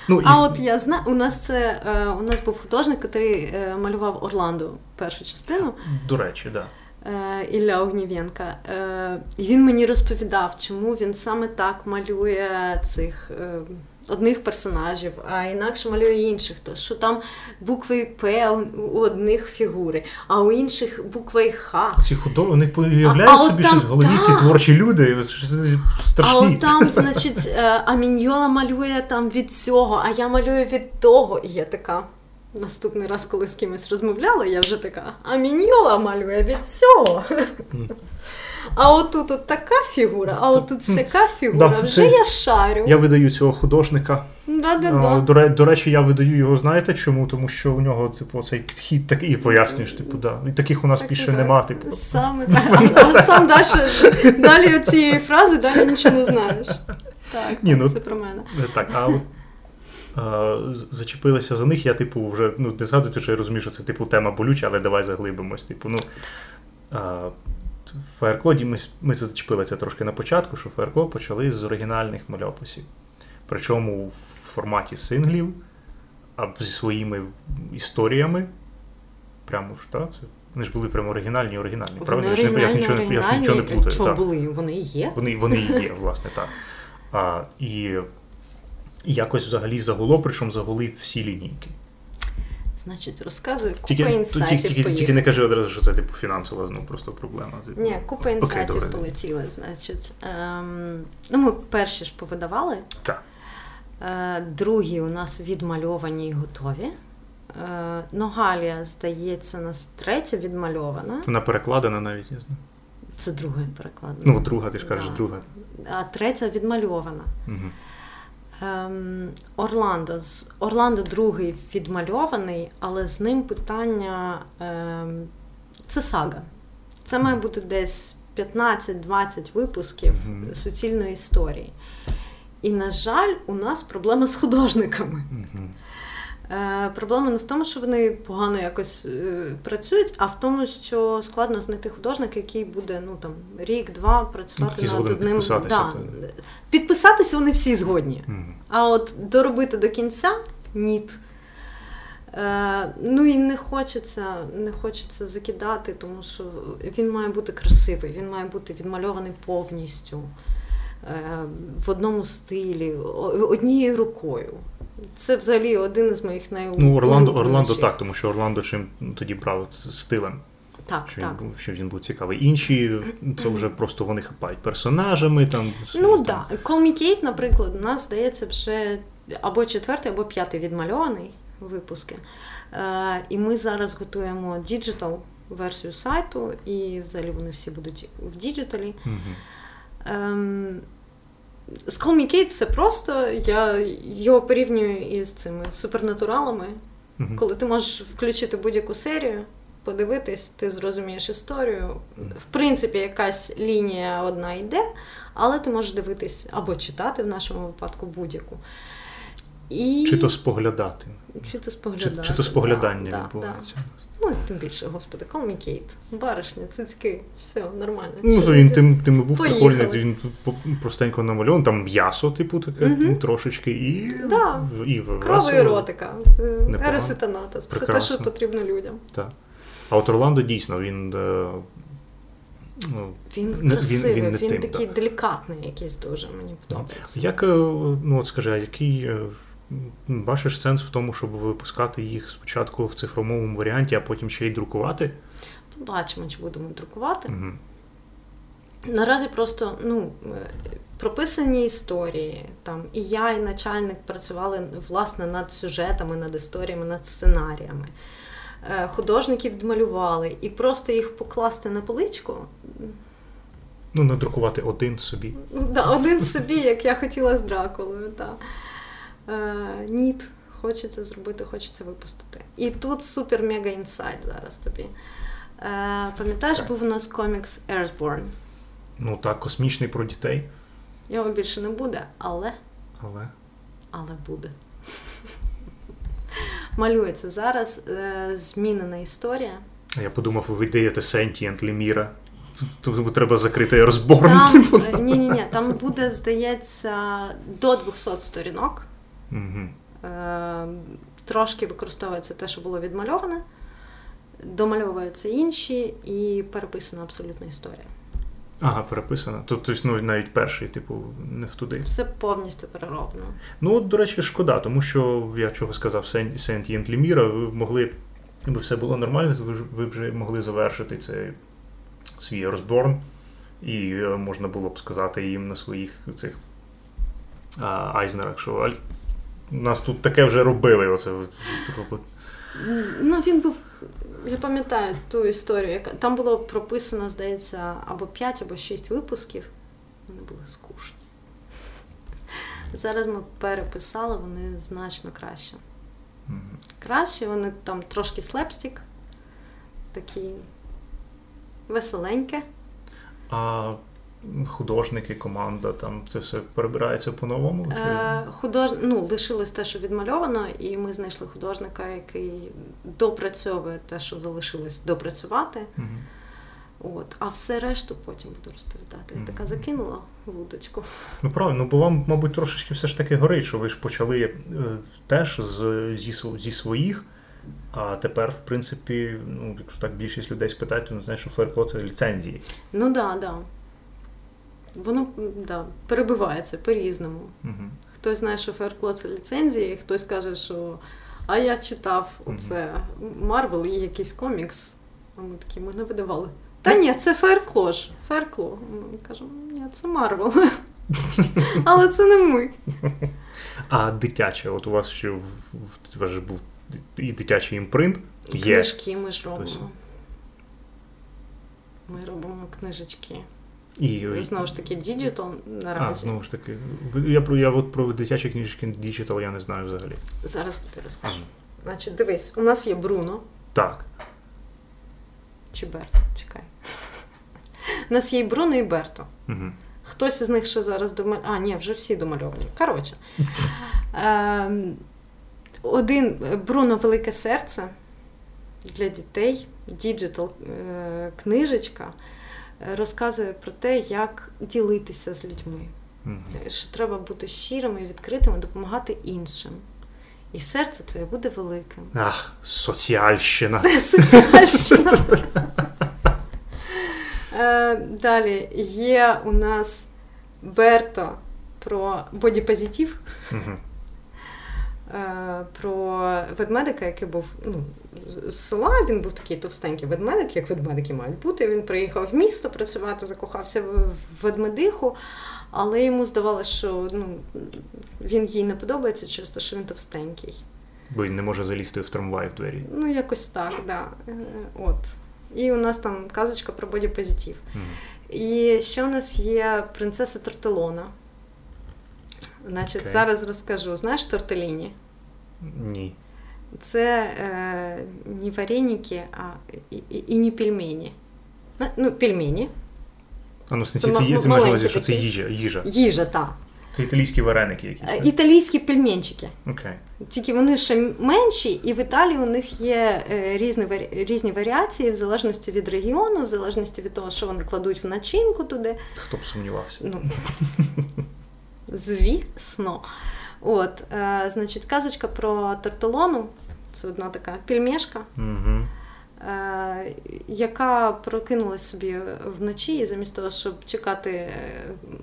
S1: Ну, і,
S2: А от я знаю, у нас це е, у нас був художник, який е, малював Орландо першу частину.
S1: До речі, да.
S2: е, Ілля Огнів'єнка. Е, І він мені розповідав, чому він саме так малює цих е, одних персонажів, а інакше малює інших. То що там букви П у одних фігури, а у інших буква Х.
S1: Ці худо... вони
S2: а
S1: собі
S2: там-
S1: щось в голові, ці творчі люди, щось
S2: А от там, значить, е, а Міньйола малює там від цього, а я малюю від того. І я така. Наступний раз, коли з кимось розмовляла, я вже така, а Міньйола малює від цього. А отут от така фігура, а отут сяка фігура,
S1: Да,
S2: вже
S1: це-
S2: я шарю.
S1: Я видаю цього художника.
S2: Да-да-да.
S1: До, до речі, я видаю його, знаєте чому? Тому що у нього, типу, цей підхід такий, і пояснюєш, типу, да. І таких у нас
S2: Так,
S1: більше
S2: так.
S1: нема, типу.
S2: Саме так. А, а сам далі, далі цієї фрази далі нічого не знаєш. Так,
S1: Ні, ну-
S2: це про мене.
S1: Е, Так, а от зачепилися за них, я, типу, вже ну, не згадуйте, що я розумію, що це типу тема болюча, але давай заглибимось. Типу, ну, а, в Фаерклоді ми, ми це зачепили це трошки на початку, що Фаеркло почали з оригінальних мальописів. Причому в форматі синглів, а зі своїми історіями. Прямо ж, так? Вони ж були прямо оригінальні, оригінальні. правда?
S2: Вони
S1: Я ж не- я ж
S2: оригінальні,
S1: нічого, не- я нічого не
S2: оригінальні.
S1: плутаю.
S2: Що
S1: так.
S2: були? Вони є.
S1: Вони, вони і є, власне, так. А, і і якось взагалі загуло, причому загули всі лінійки.
S2: Значить, розказую, купа
S1: Тільки,
S2: інсайтів
S1: тільки, тільки, тільки не кажи одразу, що це типу фінансова ну, просто проблема. Типу.
S2: Ні, купа інсайтів
S1: добре.
S2: полетіли. Значить, ем, ну ми перші ж повидавали.
S1: Так.
S2: Е, другі у нас відмальовані і готові. Е, Ногалія, здається, у нас третя відмальована.
S1: Вона перекладена навіть, я знаю.
S2: Це друга перекладена.
S1: Ну, друга, ти ж кажеш,
S2: Да.
S1: друга.
S2: А третя відмальована.
S1: Угу.
S2: Ем, Орландо. Орландо другий відмальований, але з ним питання ем, це сага. Це має бути десь 15-20 випусків
S1: Мгм.
S2: суцільної історії. І, на жаль, у нас проблема з художниками. Е, проблема не в тому, що вони погано якось е, працюють, а в тому, що складно знайти художника, який буде ну там рік-два працювати
S1: Який
S2: над одним. Да. Підписатися вони всі згодні. А от доробити до кінця ніт. Е, ну і не хочеться, не хочеться закидати, тому що він має бути красивий, він має бути відмальований повністю е, в одному стилі, однією рукою. Це взагалі один із моїх найулюбленіших.
S1: Ну, Орландо, Орландо так, тому що Орландо чим тоді брав стилем,
S2: Так,
S1: що,
S2: так.
S1: Він, що він був цікавий. Інші це вже просто вони хапають персонажами. Там,
S2: Ну так. Me Kate, наприклад, у нас здається вже або четвертий, або п'ятий відмальований випуски. Е, і ми зараз готуємо digital версію сайту, і взагалі вони всі будуть в digital
S1: і.
S2: Ем, з Kate все просто. Я його порівнюю із цими супернатуралами, коли ти можеш включити будь-яку серію, подивитись, ти зрозумієш історію. В принципі, якась лінія одна йде, але ти можеш дивитись або читати в нашому випадку будь-яку. І...
S1: Чи то споглядати.
S2: чи то споглядати.
S1: чи то споглядання
S2: да, да,
S1: відбувається.
S2: да. Ну, тим більше, господи, Kate. Баришня, цицьки, все нормально.
S1: Ну, то він тим, тим був
S2: Поїхали.
S1: прикольний, він простенько намальований, там м'ясо, типу, таке ну, трошечки, і,
S2: Да.
S1: і
S2: і ерос і танатос, все те, що потрібно людям.
S1: Так. А от Орландо дійсно, він. е, Ну,
S2: Він красивий,
S1: він
S2: він,
S1: не тим,
S2: такий
S1: так.
S2: делікатний якийсь дуже, мені подобається.
S1: як, е, ну от скажи, а який е, бачиш сенс в тому, щоб випускати їх спочатку в цифровому варіанті, а потім ще й друкувати?
S2: Побачимо, чи будемо друкувати.
S1: Мгм.
S2: Наразі просто ну, прописані історії. Там і я, і начальник працювали власне над сюжетами, над історіями, над сценаріями. Е, Художників відмалювали, і просто їх покласти на поличку.
S1: Ну, надрукувати один собі.
S2: Да, один собі, як я хотіла з Дракулою. Да. Е, ніт, хочеться зробити, хочеться випустити. І тут супер мега інсайт зараз тобі. Е, пам'ятаєш,
S1: Так.
S2: був у нас комікс Earthborn.
S1: Ну так, космічний про дітей,
S2: Його більше не буде, але
S1: але.
S2: але буде. Малюється зараз е, змінена історія.
S1: Я подумав, ви даєте Sentient Леміра. Тут треба закрити розбор.
S2: Там, е, ні, ні, ні, там буде, здається, до 200 сторінок.
S1: Угу.
S2: Е, трошки використовується те, що було відмальоване, домальовуються інші і переписана абсолютна історія.
S1: Ага, переписано. Тобто ну, навіть перший, типу, не в туди.
S2: Все повністю перероблено.
S1: Ну, от, до речі, шкода, тому що я чого сказав Sentient Леміра, ви могли, якби все було нормально, то ви, вже могли завершити цей свій розборн, і е, можна було б сказати їм на своїх цих а, айзнерах, що «Аль, нас тут таке вже робили. Оце от, робот.
S2: Ну, він був, я пам'ятаю ту історію, яка там було прописано, здається, або 5, або 6 випусків. Вони були скучні. Зараз ми переписали, вони значно краще. Краще, вони там трошки slapstick, такі веселеньке.
S1: А художники, команда, там це все перебирається по-новому? Чи...
S2: Е, худож... ну, лишилось те, що відмальовано, і ми знайшли художника, який допрацьовує те, що залишилось допрацювати.
S1: Мгм.
S2: От, а все решту потім буду розповідати. Я така закинула вудочку.
S1: Ну правильно, ну, бо вам, мабуть, трошечки все ж таки горить, що ви ж почали е, теж з, зі, зі своїх, а тепер, в принципі, ну, якщо так більшість людей спитають, то не знаєш, що Феркло це ліцензії.
S2: Ну да, да. Воно да, перебивається по-різному.
S1: Угу.
S2: Хтось знає, що Fireclaw це ліцензії, хтось каже, що а я читав оце Марвел і якийсь комікс. А ми такі, ми не видавали. Та ні, це Fireclaw ж. Fireclaw. Ми кажемо, ні, це Марвел. Але це не ми.
S1: А дитяче, от у вас ще в, в, вас же був і дитячий імпринт є.
S2: Книжки ми ж робимо. Ми робимо книжечки.
S1: І,
S2: Знову ж таки, digital
S1: а,
S2: наразі.
S1: знову ж таки, я про я от про дитячі книжки digital я не знаю взагалі.
S2: Зараз тобі розкажу.
S1: Ага.
S2: Значить, дивись, у нас є Бруно
S1: Так.
S2: чи Берто. Чекай. У нас є і Бруно, і Берто.
S1: Угу.
S2: Хтось із них ще зараз домалює. А, ні, вже всі домальовані. Коротше. Ем, Один Бруно Велике серце для дітей, digital е, книжечка, розказує про те, як ділитися з людьми. Е, Що треба бути щирими і відкритими, допомагати іншим. І серце твоє буде великим.
S1: Ах, соціальщина.
S2: Соціальщина. Е, Далі є у нас Берто про бодіпозитив,
S1: Угу.
S2: Е, про ведмедика, який був ну, з- села. Він був такий товстенький ведмедик, як ведмедики мають бути. Він приїхав в місто працювати, закохався в ведмедиху, але йому здавалося, що ну, він їй не подобається через те, що він товстенький.
S1: Бо він не може залізти в трамвай в двері.
S2: Ну, якось так, да. Е, От. І у нас там казочка про бодіпозитив.
S1: Мгм.
S2: І ще у нас є принцеса Тортелона. Значить,
S1: Окей.
S2: зараз розкажу. Знаєш тортеліні?
S1: Ні.
S2: Це е, не вареники, а і, і, і не пельмені. Ну, пельмені.
S1: А ну,
S2: Це
S1: сенсі, це, є- ти маєш увазі, що це їжа. їжа.
S2: Їжа, так.
S1: Це італійські вареники якісь.
S2: Е,
S1: так?
S2: Італійські пельменчики.
S1: Окей.
S2: Тільки вони ще менші, і в Італії у них є е, різні, варі- різні варіації в залежності від регіону, в залежності від того, що вони кладуть в начинку туди.
S1: Хто б сумнівався.
S2: Ну, звісно. От, е, значить, казочка про тортолону. Це одна така пельмешка,
S1: Угу.
S2: е, яка прокинулась собі вночі, і замість того, щоб чекати е,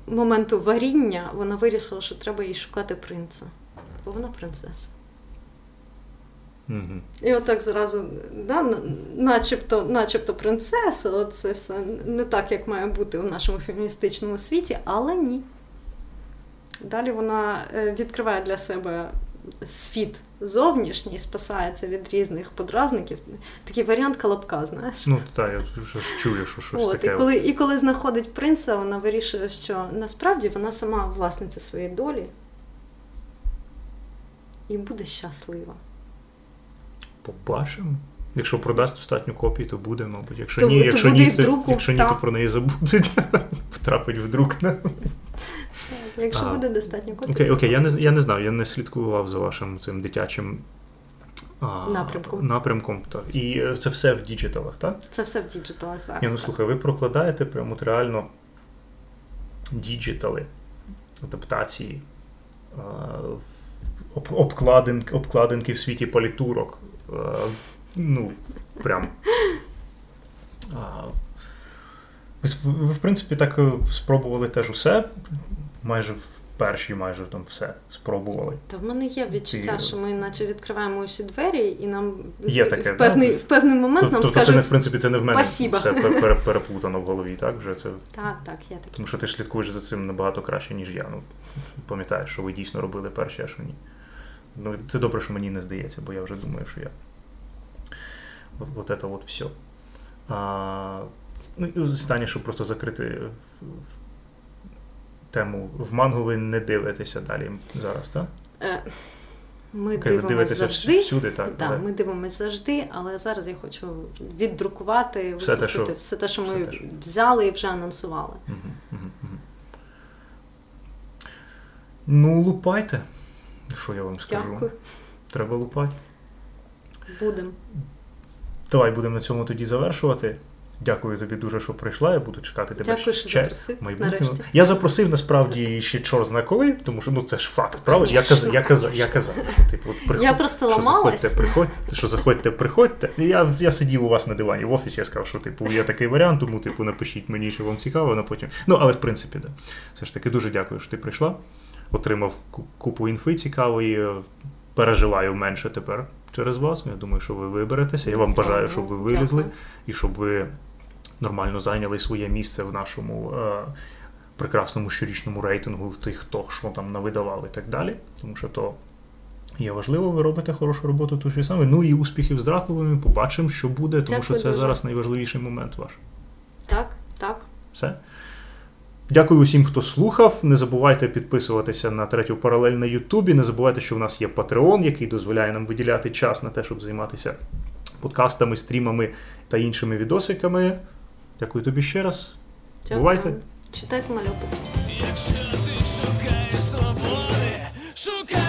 S2: моменту варіння, вона вирішила, що треба їй шукати принца. Бо вона принцеса.
S1: Угу.
S2: І отак зразу, да, начебто, начебто принцеса, от це все не так, як має бути у нашому феміністичному світі, але ні. Далі вона е, відкриває для себе світ зовнішній, спасається від різних подразників. Такий варіант колобка, знаєш.
S1: Ну, так, я щось чую, що щось
S2: От, і, коли, і коли знаходить принца, вона вирішує, що насправді вона сама власниця своєї долі і буде щаслива.
S1: Побачимо. Якщо продасть достатньо копій, то буде, мабуть. Якщо
S2: То-
S1: ні,
S2: то
S1: якщо ні, то, якщо ні, то про неї забудуть. Втрапить в друк.
S2: Якщо
S1: А,
S2: буде достатньо копій.
S1: Окей, окей, я не я не знав, я не слідкував за вашим цим дитячим а,
S2: Напрямком.
S1: напрямком. Так. І е, це все в діджиталах, так?
S2: Це все в діджиталах зараз.
S1: Ні, ну слухай, ви прокладаєте прямо от реально діджитали, адаптації, об- обкладинки, обкладинки в світі політурок. Ну, прям. Ви, в принципі, так е, спробували теж усе. Майже в першій, майже там все спробували.
S2: Та в мене є відчуття,
S1: Ти-
S2: що ми наче відкриваємо усі двері, і нам
S1: Є таке,
S2: в, певний,
S1: да?
S2: в певний момент нам
S1: Тобто, це не в принципі це не в мене
S2: «Спасибо».
S1: все пер- пер- переплутано в голові, так? Вже це
S2: так, так, є таке.
S1: Тому що ти слідкуєш за цим набагато краще, ніж я. Ну, пам'ятаєш, що ви дійсно робили перші, а що ні. Ну, це добре, що мені не здається, бо я вже думаю, що я. От, от це от все. А, ну, і останнє, щоб просто закрити тему. В мангу ви не дивитеся далі зараз, так?
S2: Е, Ми
S1: ви
S2: дивимося завжди.
S1: всюди, так?
S2: Да,
S1: але-
S2: ми дивимося завжди, але зараз я хочу віддрукувати,
S1: Все те, що-
S2: все те, що
S1: все
S2: ми
S1: те, що-
S2: взяли і вже анонсували.
S1: Мгм, мгм, мгм. Ну, лупайте. Що я вам скажу?
S2: Дякую.
S1: Треба лупати.
S2: Будемо.
S1: Давай будемо на цьому тоді завершувати. Дякую тобі дуже, що прийшла. Я буду чекати тебе
S2: Дякую, що
S1: ще
S2: запросив. Нарешті.
S1: Я запросив насправді ще чор зна коли, тому що ну це ж факт, правда? Я казав, я казав, я казав. що, Типу, от приходь,
S2: Я просто
S1: що заходьте, приходьте, що заходьте, приходьте. Я, я сидів у вас на дивані в офісі, я сказав, що типу є такий варіант, тому типу напишіть мені, що вам цікаво, на потім. Ну, але в принципі, да. Все ж таки дуже дякую, що ти прийшла. Отримав купу інфи цікавої. е, Переживаю менше тепер через вас. Я думаю, що ви виберетеся. Я вам бажаю, щоб ви вилізли і щоб ви нормально зайняли своє місце в нашому е, прекрасному щорічному рейтингу тих, хто що там навидавав і так далі. Тому що то є важливо, ви робите хорошу роботу ту ж саме. Ну і успіхів з Дракулами. Побачимо, що буде, тому
S2: Дякую
S1: що це
S2: дуже.
S1: зараз найважливіший момент ваш.
S2: Так, так.
S1: Все. Дякую усім, хто слухав. Не забувайте підписуватися на третю паралель на Ютубі. Не забувайте, що в нас є Patreon, який дозволяє нам виділяти час на те, щоб займатися подкастами, стрімами та іншими відосиками. Дякую тобі ще раз.
S2: Дякую.
S1: Бувайте.
S2: Читайте малюпис.
S3: Якщо ти шукаєш свободи, шукай.